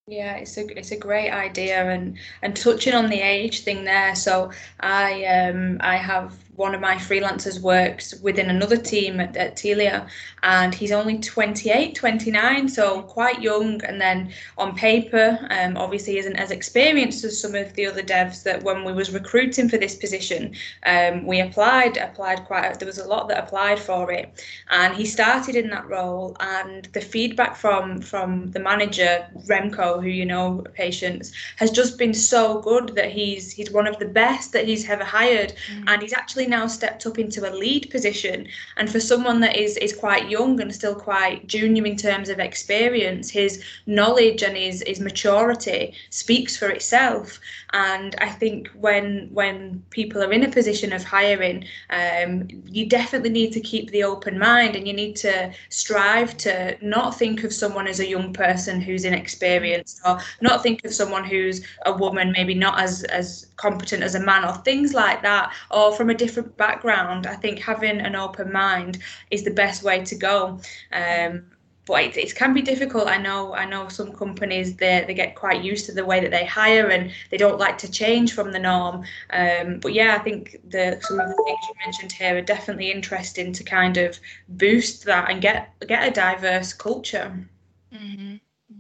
yeah, it's a it's a great idea and and touching on the age thing there. So I um I have one of my freelancers works within another team at, at Telia and he's only 28, 29, so quite young. And then on paper, um, obviously isn't as experienced as some of the other devs that when we was recruiting for this position, um, we applied, applied quite, there was a lot that applied for it. And he started in that role and the feedback from, from the manager, Remco, who you know, Patience, has just been so good that he's, he's one of the best that he's ever hired. Mm. And he's actually now stepped up into a lead position. And for someone that is is quite young and still quite junior in terms of experience, his knowledge and his his maturity speaks for itself. And I think when when people are in a position of hiring, um, you definitely need to keep the open mind and you need to strive to not think of someone as a young person who's inexperienced or not think of someone who's a woman maybe not as as competent as a man or things like that or from a different background i think having an open mind is the best way to go um, but it, it can be difficult. I know I know some companies they, they get quite used to the way that they hire and they don't like to change from the norm. Um, but yeah, I think the some of the things you mentioned here are definitely interesting to kind of boost that and get get a diverse culture. Mm-hmm.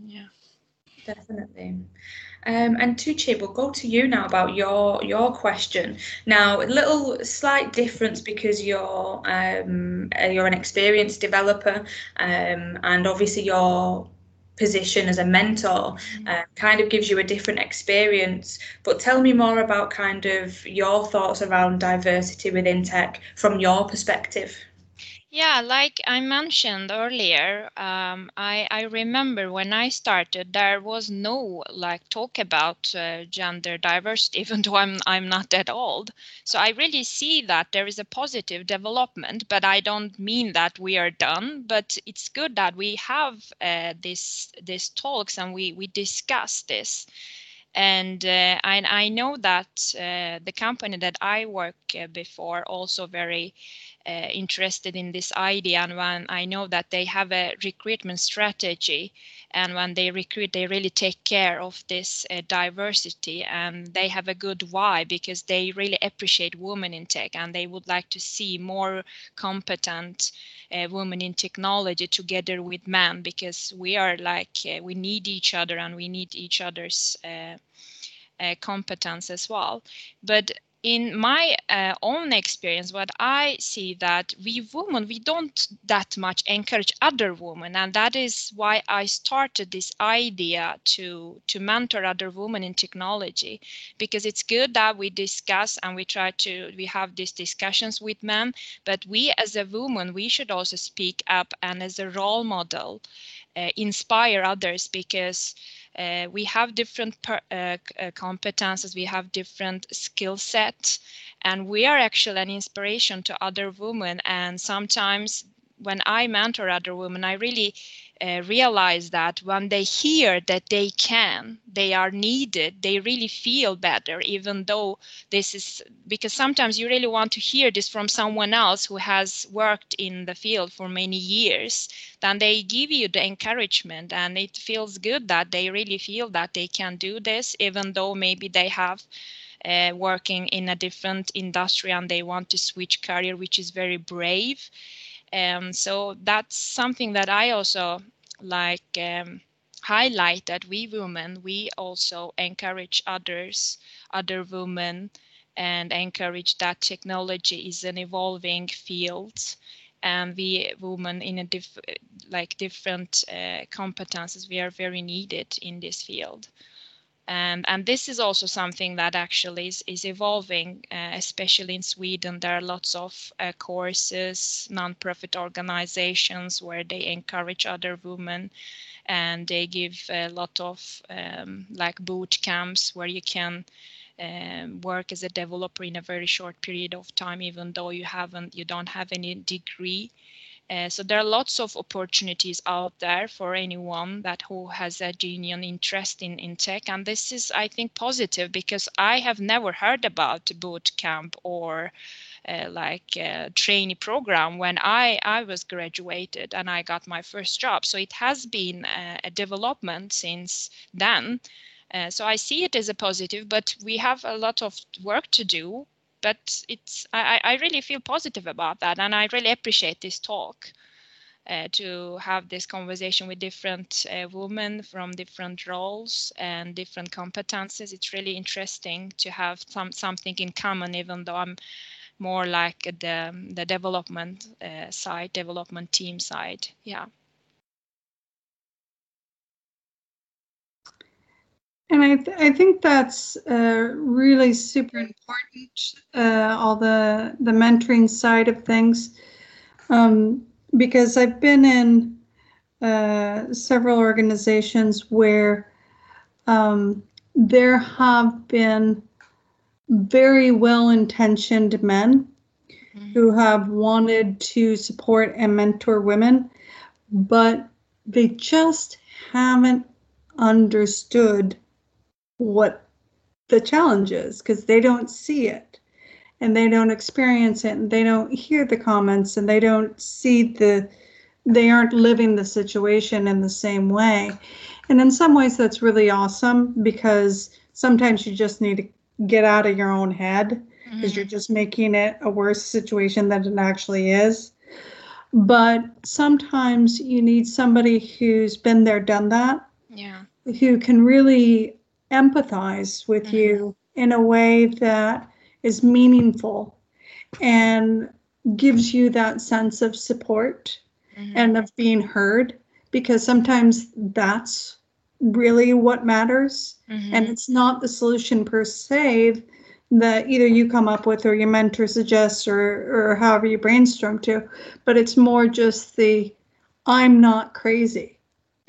Yeah, definitely. Um, and Tucci, we'll go to you now about your your question. Now, a little slight difference because you're um, uh, you're an experienced developer, um, and obviously your position as a mentor uh, kind of gives you a different experience. But tell me more about kind of your thoughts around diversity within tech from your perspective. Yeah, like I mentioned earlier, um, I, I remember when I started, there was no like talk about uh, gender diversity, [LAUGHS] even though I'm I'm not that old. So I really see that there is a positive development, but I don't mean that we are done. But it's good that we have uh, this this talks and we we discuss this and uh, I, I, know that uh, the company that I work uh, before also very uh, interested in this idea and when I know that they have a recruitment strategy and when they recruit they really take care of this uh, diversity and they have a good why because they really appreciate women in tech and they would like to see more competent uh, women in technology together with men because we are like uh, we need each other and we need each other's uh, uh, competence as well. But in my uh, own experience what i see that we women we don't that much encourage other women and that is why i started this idea to to mentor other women in technology because it's good that we discuss and we try to we have these discussions with men but we as a woman we should also speak up and as a role model uh, inspire others because uh, we have different per, uh, uh, competences, we have different skill sets, and we are actually an inspiration to other women. And sometimes when I mentor other women, I really uh, realize that when they hear that they can, they are needed, they really feel better, even though this is because sometimes you really want to hear this from someone else who has worked in the field for many years. Then they give you the encouragement, and it feels good that they really feel that they can do this, even though maybe they have. Uh, working in a different industry and they want to switch career, which is very brave. Um, so that's something that I also like um, highlight that we women we also encourage others other women and encourage that technology is an evolving field. And we women in a diff like different uh, competences we are very needed in this field and and this is also something that actually is, is evolving uh, especially in sweden. There are lots of uh, courses non-profit organizations where they encourage other women and they give a lot of um, like boot camps where you can um, work as a developer in a very short period of time even though you haven't you don't have any degree uh, so there are lots of opportunities out there for anyone that who has a genuine interest in, in tech. And this is, I think, positive because I have never heard about boot camp or uh, like a trainee program when I, I was graduated and I got my first job. So it has been a, a development since then. Uh, so I see it as a positive, but we have a lot of work to do but it's I, I really feel positive about that and i really appreciate this talk uh, to have this conversation with different uh, women from different roles and different competences it's really interesting to have some something in common even though i'm more like the the development uh, side development team side. Yeah And I, th- I think that's uh, really super important, uh, all the, the mentoring side of things, um, because I've been in uh, several organizations where um, there have been very well intentioned men mm-hmm. who have wanted to support and mentor women, but they just haven't understood what the challenge is because they don't see it and they don't experience it and they don't hear the comments and they don't see the they aren't living the situation in the same way. And in some ways, that's really awesome because sometimes you just need to get out of your own head because Mhm. you're just making it a worse situation than it actually is. But sometimes you need somebody who's been there, done that, Yeah. who can really empathize with you in a way that is meaningful and gives you that sense of support Mhm. and of being heard because sometimes that's really what matters and Mhm. it's not the solution per se that either you come up with or your mentor suggests or or however you brainstorm to but it's more just the i'm not crazy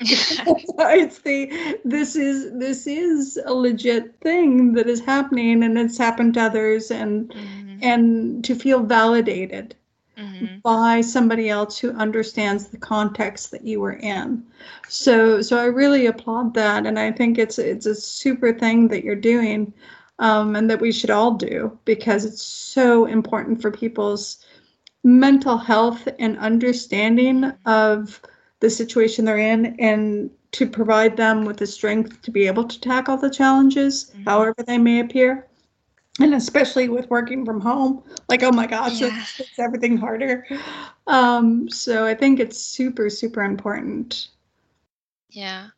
it's the this is this is a legit thing that is happening and it's happened to others and Mhm. and to feel validated Mhm. by somebody else who understands the context that you were in. So so I really applaud that and I think it's it's a super thing that you're doing um, and that we should all do because it's so important for people's mental health and understanding of the situation they're in and to provide them with the strength to be able to tackle the challenges Mhm. however they may appear and especially with working from home like oh my gosh Yeah. [LAUGHS] it's, it's everything harder um so i think it's super super important Yeah.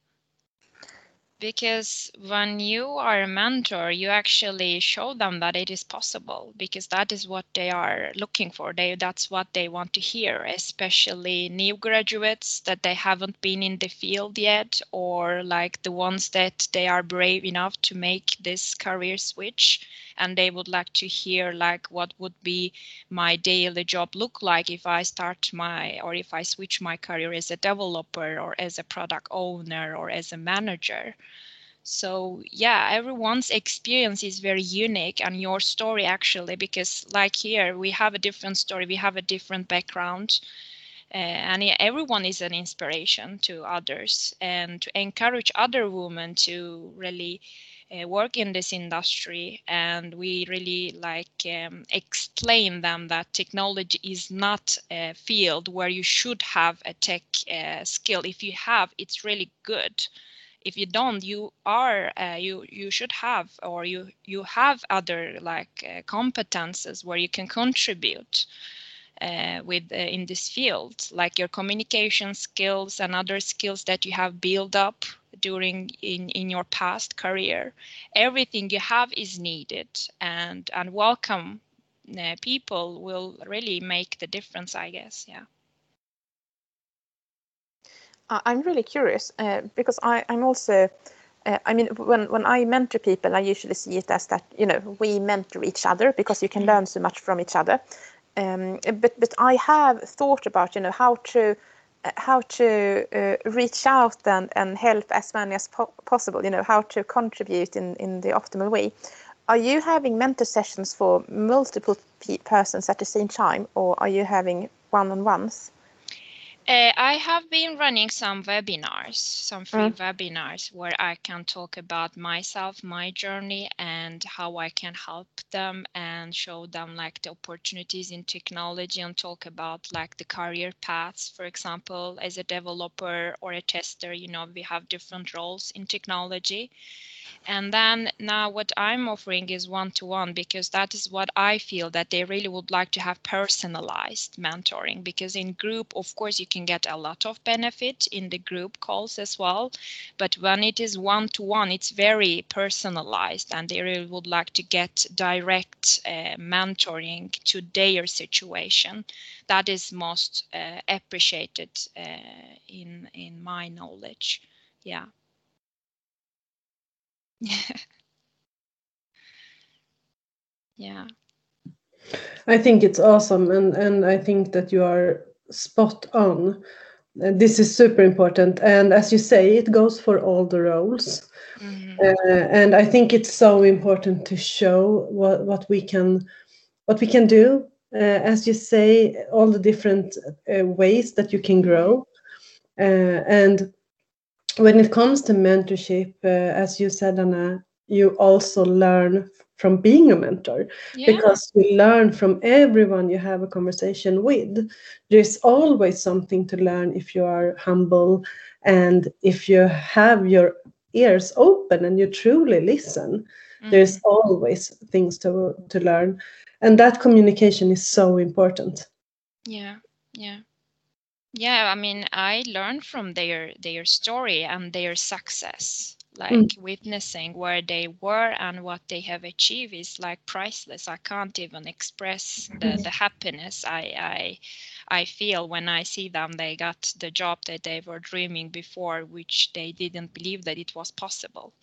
Because when you are a mentor, you actually show them that it is possible because that is what they are looking for. They that's what they want to hear, especially new graduates that they haven't been in the field yet or like the ones that they are brave enough to make this career switch and they would like to hear like what would be my daily job look like if I start my or if I switch my career as a developer or as a product owner or as a manager. So yeah, everyone's experience is very unique and your story actually because like here we have a different story, we have a different background. Uh, and everyone is an inspiration to others and to encourage other women to really work in this industry and we really like um, explain them that technology is not a field where you should have a tech uh, skill. If you have it's really good. If you don't you are uh, you you should have or you you have other like uh, competences where you can contribute uh, with uh, in this field like your communication skills and other skills that you have built up during in in your past career. Everything you have is needed and and welcome uh, people will really make the difference i guess yeah. I'm really curious uh, because I, I'm also, uh, I mean, when, when I mentor people, I usually see it as that, you know, we mentor each other because you can learn so much from each other. Um, but, but I have thought about, you know, how to, how to uh, reach out and, and help as many as po- possible, you know, how to contribute in, in the optimal way. Are you having mentor sessions for multiple pe- persons at the same time, or are you having one-on-ones? Uh, I have been running some webinars, some free webinars where I can talk about myself, my journey, and how I can help them and show them like the opportunities in technology and talk about like the career paths. For example, as a developer or a tester, you know, we have different roles in technology. And then now what I'm offering is one-to-one because that is what I feel that they really would like to have personalized mentoring because in group, of course, you can get a lot of benefit in the group calls as well. But when it is one-to-one, it's very personalized and they really would like to get direct uh, mentoring to their situation. That is most uh, appreciated uh, in, in my knowledge. Yeah. Yeah. [LAUGHS] Yeah. I think it's awesome, and and I think that you are spot on. Uh, This is super important, and as you say, it goes for all the roles. Mhm. Uh, and I think it's so important to show what what we can what we can do. Uh, as you say, all the different uh, ways that you can grow, uh, and when it comes to mentorship, uh, as you said, Anna, you also learn from being a mentor Yeah. because you learn from everyone you have a conversation with. There's always something to learn if you are humble and if you have your ears open and you truly listen. There's Mhm. always things to to learn, and that communication is so important. Yeah, yeah. Yeah, I mean, I learned from their their story and their success. Mm. Like witnessing where they were and what they have achieved is like priceless. I can't even express the, mm-hmm. the happiness I, I I feel when I see them. They got the job that they were dreaming before, which they didn't believe that it was possible.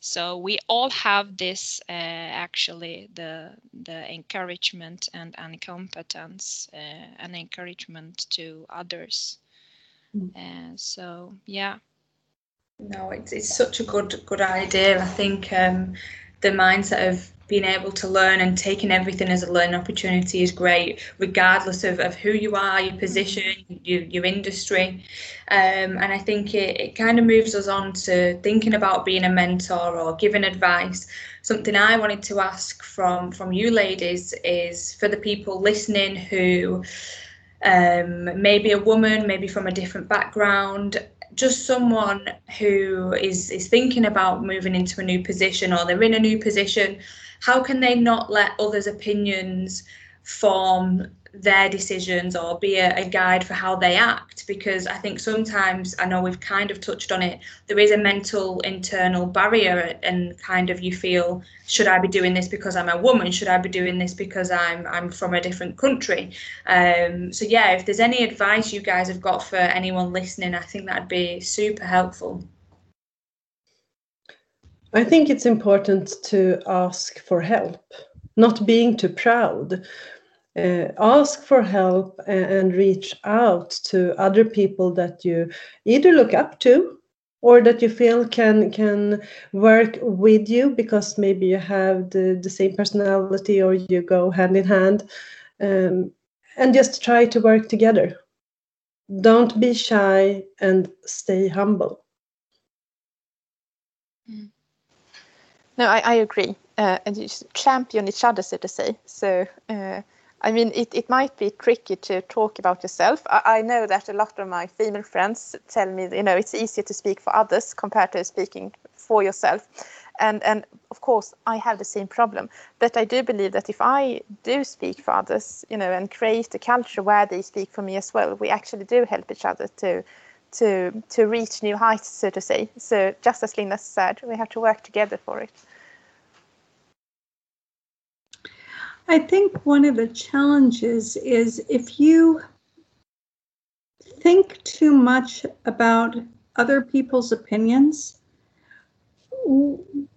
So we all have this uh, actually the the encouragement and and competence uh, and encouragement to others. Mm. Uh, so yeah, No, it's it's such a good good idea. I think um, the mindset of being able to learn and taking everything as a learning opportunity is great, regardless of, of who you are, your position, your, your industry. Um, and I think it, it kind of moves us on to thinking about being a mentor or giving advice. Something I wanted to ask from from you ladies is for the people listening who um, maybe a woman, maybe from a different background, just someone who is is thinking about moving into a new position or they're in a new position how can they not let others opinions form their decisions or be a, a, guide for how they act because i think sometimes i know we've kind of touched on it there is a mental internal barrier and kind of you feel should i be doing this because i'm a woman? Should i be doing this because i'm i'm from a different country? Um, so yeah if there's any advice you guys have got for anyone listening i think that'd be super helpful. I think it's important to ask for help, not being too proud. Uh, ask for help and, reach out to other people that you either look up to or that you feel can can work with you because maybe you have the, the same personality or you go hand in hand um, and just try to work together don't be shy and stay humble No, I, I agree. Uh, and you champion each other, so to say. So, uh, I mean, it, it might be tricky to talk about yourself. I, I know that a lot of my female friends tell me, you know, it's easier to speak for others compared to speaking for yourself. And, and of course, I have the same problem. But I do believe that if I do speak for others, you know, and create a culture where they speak for me as well, we actually do help each other to to to reach new heights, so to say. So just as Linda said, we have to work together for it. I think one of the challenges is if you think too much about other people's opinions,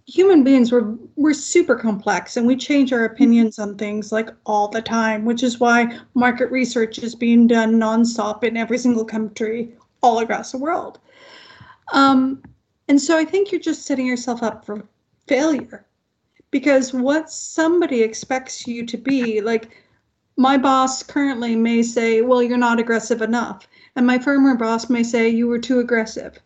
human beings we're we're super complex and we change our opinions on things like all the time, which is why market research is being done nonstop in every single country all across the world. Um, and so I think you're just setting yourself up for failure because what somebody expects you to be like my boss currently may say well you're not aggressive enough. And my former boss may say you were too aggressive.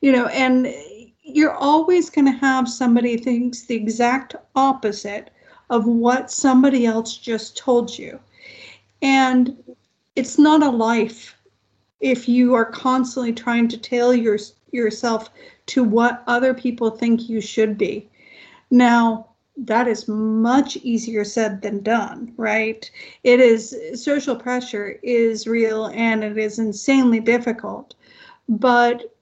You know and you're always going to have somebody thinks the exact opposite of what somebody else just told you. And it's not a life if you are constantly trying to tailor your, yourself to what other people think you should be. Now that is much easier said than done, right? It is social pressure is real and it is insanely difficult. But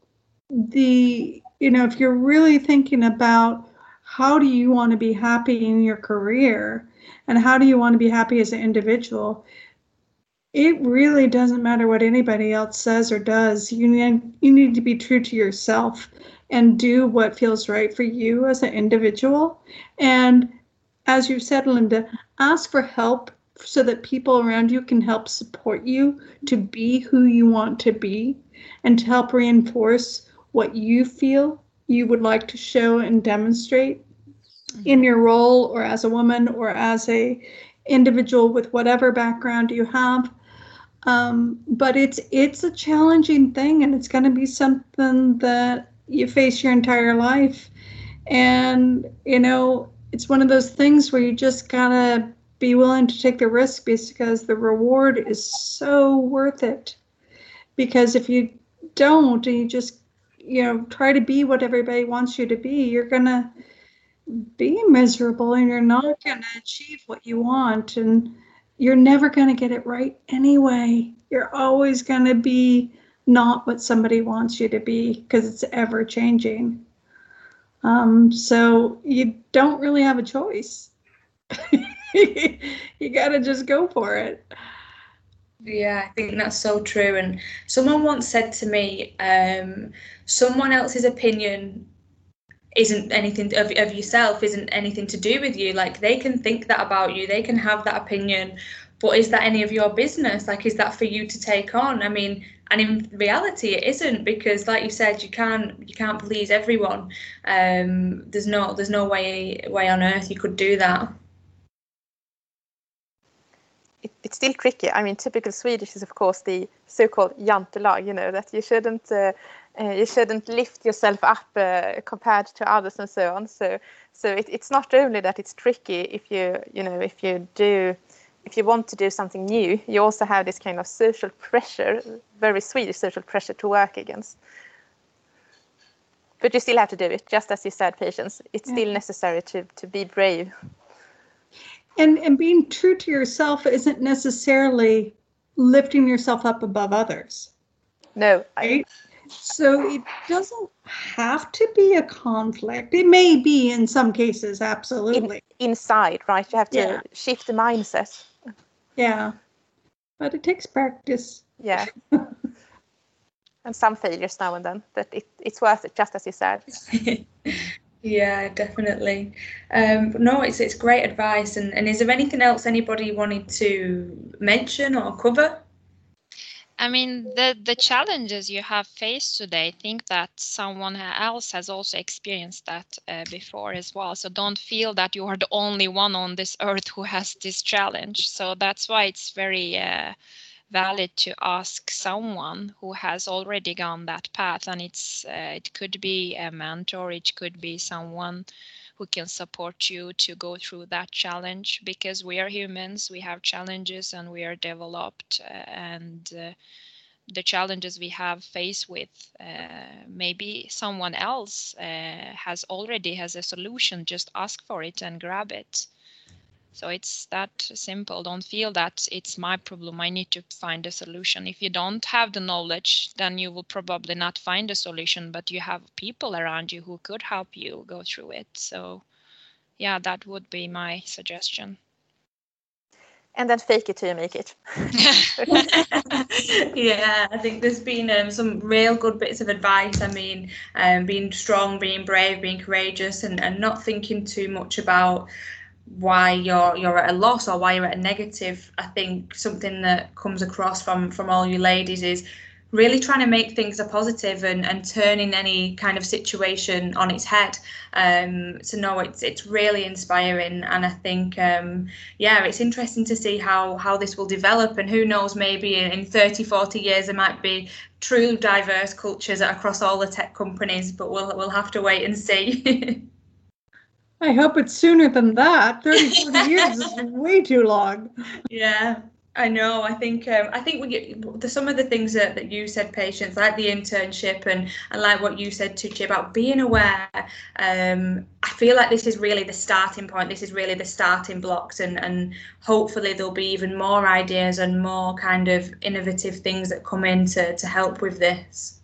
the, you know, if you're really thinking about how do you want to be happy in your career and how do you want to be happy as an individual, it really doesn't matter what anybody else says or does. You need you need to be true to yourself and do what feels right for you as an individual. And as you said, Linda, ask for help so that people around you can help support you to be who you want to be and to help reinforce what you feel you would like to show and demonstrate in your role or as a woman or as a individual with whatever background you have um, but it's it's a challenging thing and it's going to be something that you face your entire life and you know it's one of those things where you just gotta be willing to take the risk because the reward is so worth it. Because if you don't and you just, you know, try to be what everybody wants you to be, you're gonna be miserable and you're not gonna achieve what you want and you're never gonna get it right anyway. You're always gonna be not what somebody wants you to be because it's ever changing. Um, so you don't really have a choice. [LAUGHS] you got to just go for it. Yeah, I think that's so true. And someone once said to me, um, someone else's opinion isn't anything of, of yourself, isn't anything to do with you. Like they can think that about you, they can have that opinion, but is that any of your business? Like, is that for you to take on? I mean, and in reality it isn't because like you said you can't you can't please everyone um, there's no there's no way way on earth you could do that it, it's still tricky i mean typical swedish is of course the so-called jantelag you know that you shouldn't uh, uh, you shouldn't lift yourself up uh, compared to others and so on so so it, it's not only that it's tricky if you you know if you do if you want to do something new, you also have this kind of social pressure, very Swedish social pressure to work against. But you still have to do it, just as you said, Patience. It's yeah. still necessary to, to be brave. And and being true to yourself isn't necessarily lifting yourself up above others. No. Right? I, so it doesn't have to be a conflict. It may be in some cases, absolutely. In, inside, right? You have to yeah. shift the mindset. Yeah. But it takes practice. Yeah. [LAUGHS] and some failures now and then, but it, it's worth it, just as you said. [LAUGHS] yeah, definitely. Um, no, it's it's great advice. And, and is there anything else anybody wanted to mention or cover? I mean, the the challenges you have faced today, I think that someone else has also experienced that uh, before as well. So don't feel that you are the only one on this earth who has this challenge. So that's why it's very uh, valid to ask someone who has already gone that path, and it's uh, it could be a mentor, it could be someone who can support you to go through that challenge because we are humans, we have challenges and we are developed uh, and uh, the challenges we have faced with uh, maybe someone else uh, has already has a solution just ask for it and grab it so it's that simple. Don't feel that it's my problem. I need to find a solution. If you don't have the knowledge, then you will probably not find a solution, but you have people around you who could help you go through it. So, yeah, that would be my suggestion. And then fake it till you make it. [LAUGHS] yeah, I think there's been um, some real good bits of advice. I mean, um, being strong, being brave, being courageous, and, and not thinking too much about why you're you're at a loss or why you're at a negative i think something that comes across from from all you ladies is really trying to make things a positive and, and turning any kind of situation on its head. Um, so no, it's it's really inspiring, and I think um, yeah, it's interesting to see how how this will develop, and who knows, maybe in, in 30, 40 years there might be true diverse cultures across all the tech companies, but we'll we'll have to wait and see. [LAUGHS] I hope it's sooner than that. [LAUGHS] 30, 40 years is way too long. Yeah, I know. I think um, I think we get the, some of the things that, that you said, Patience, like the internship, and and like what you said, Tucci, about being aware. Um, I feel like this is really the starting point. This is really the starting blocks, and and hopefully there'll be even more ideas and more kind of innovative things that come in to to help with this.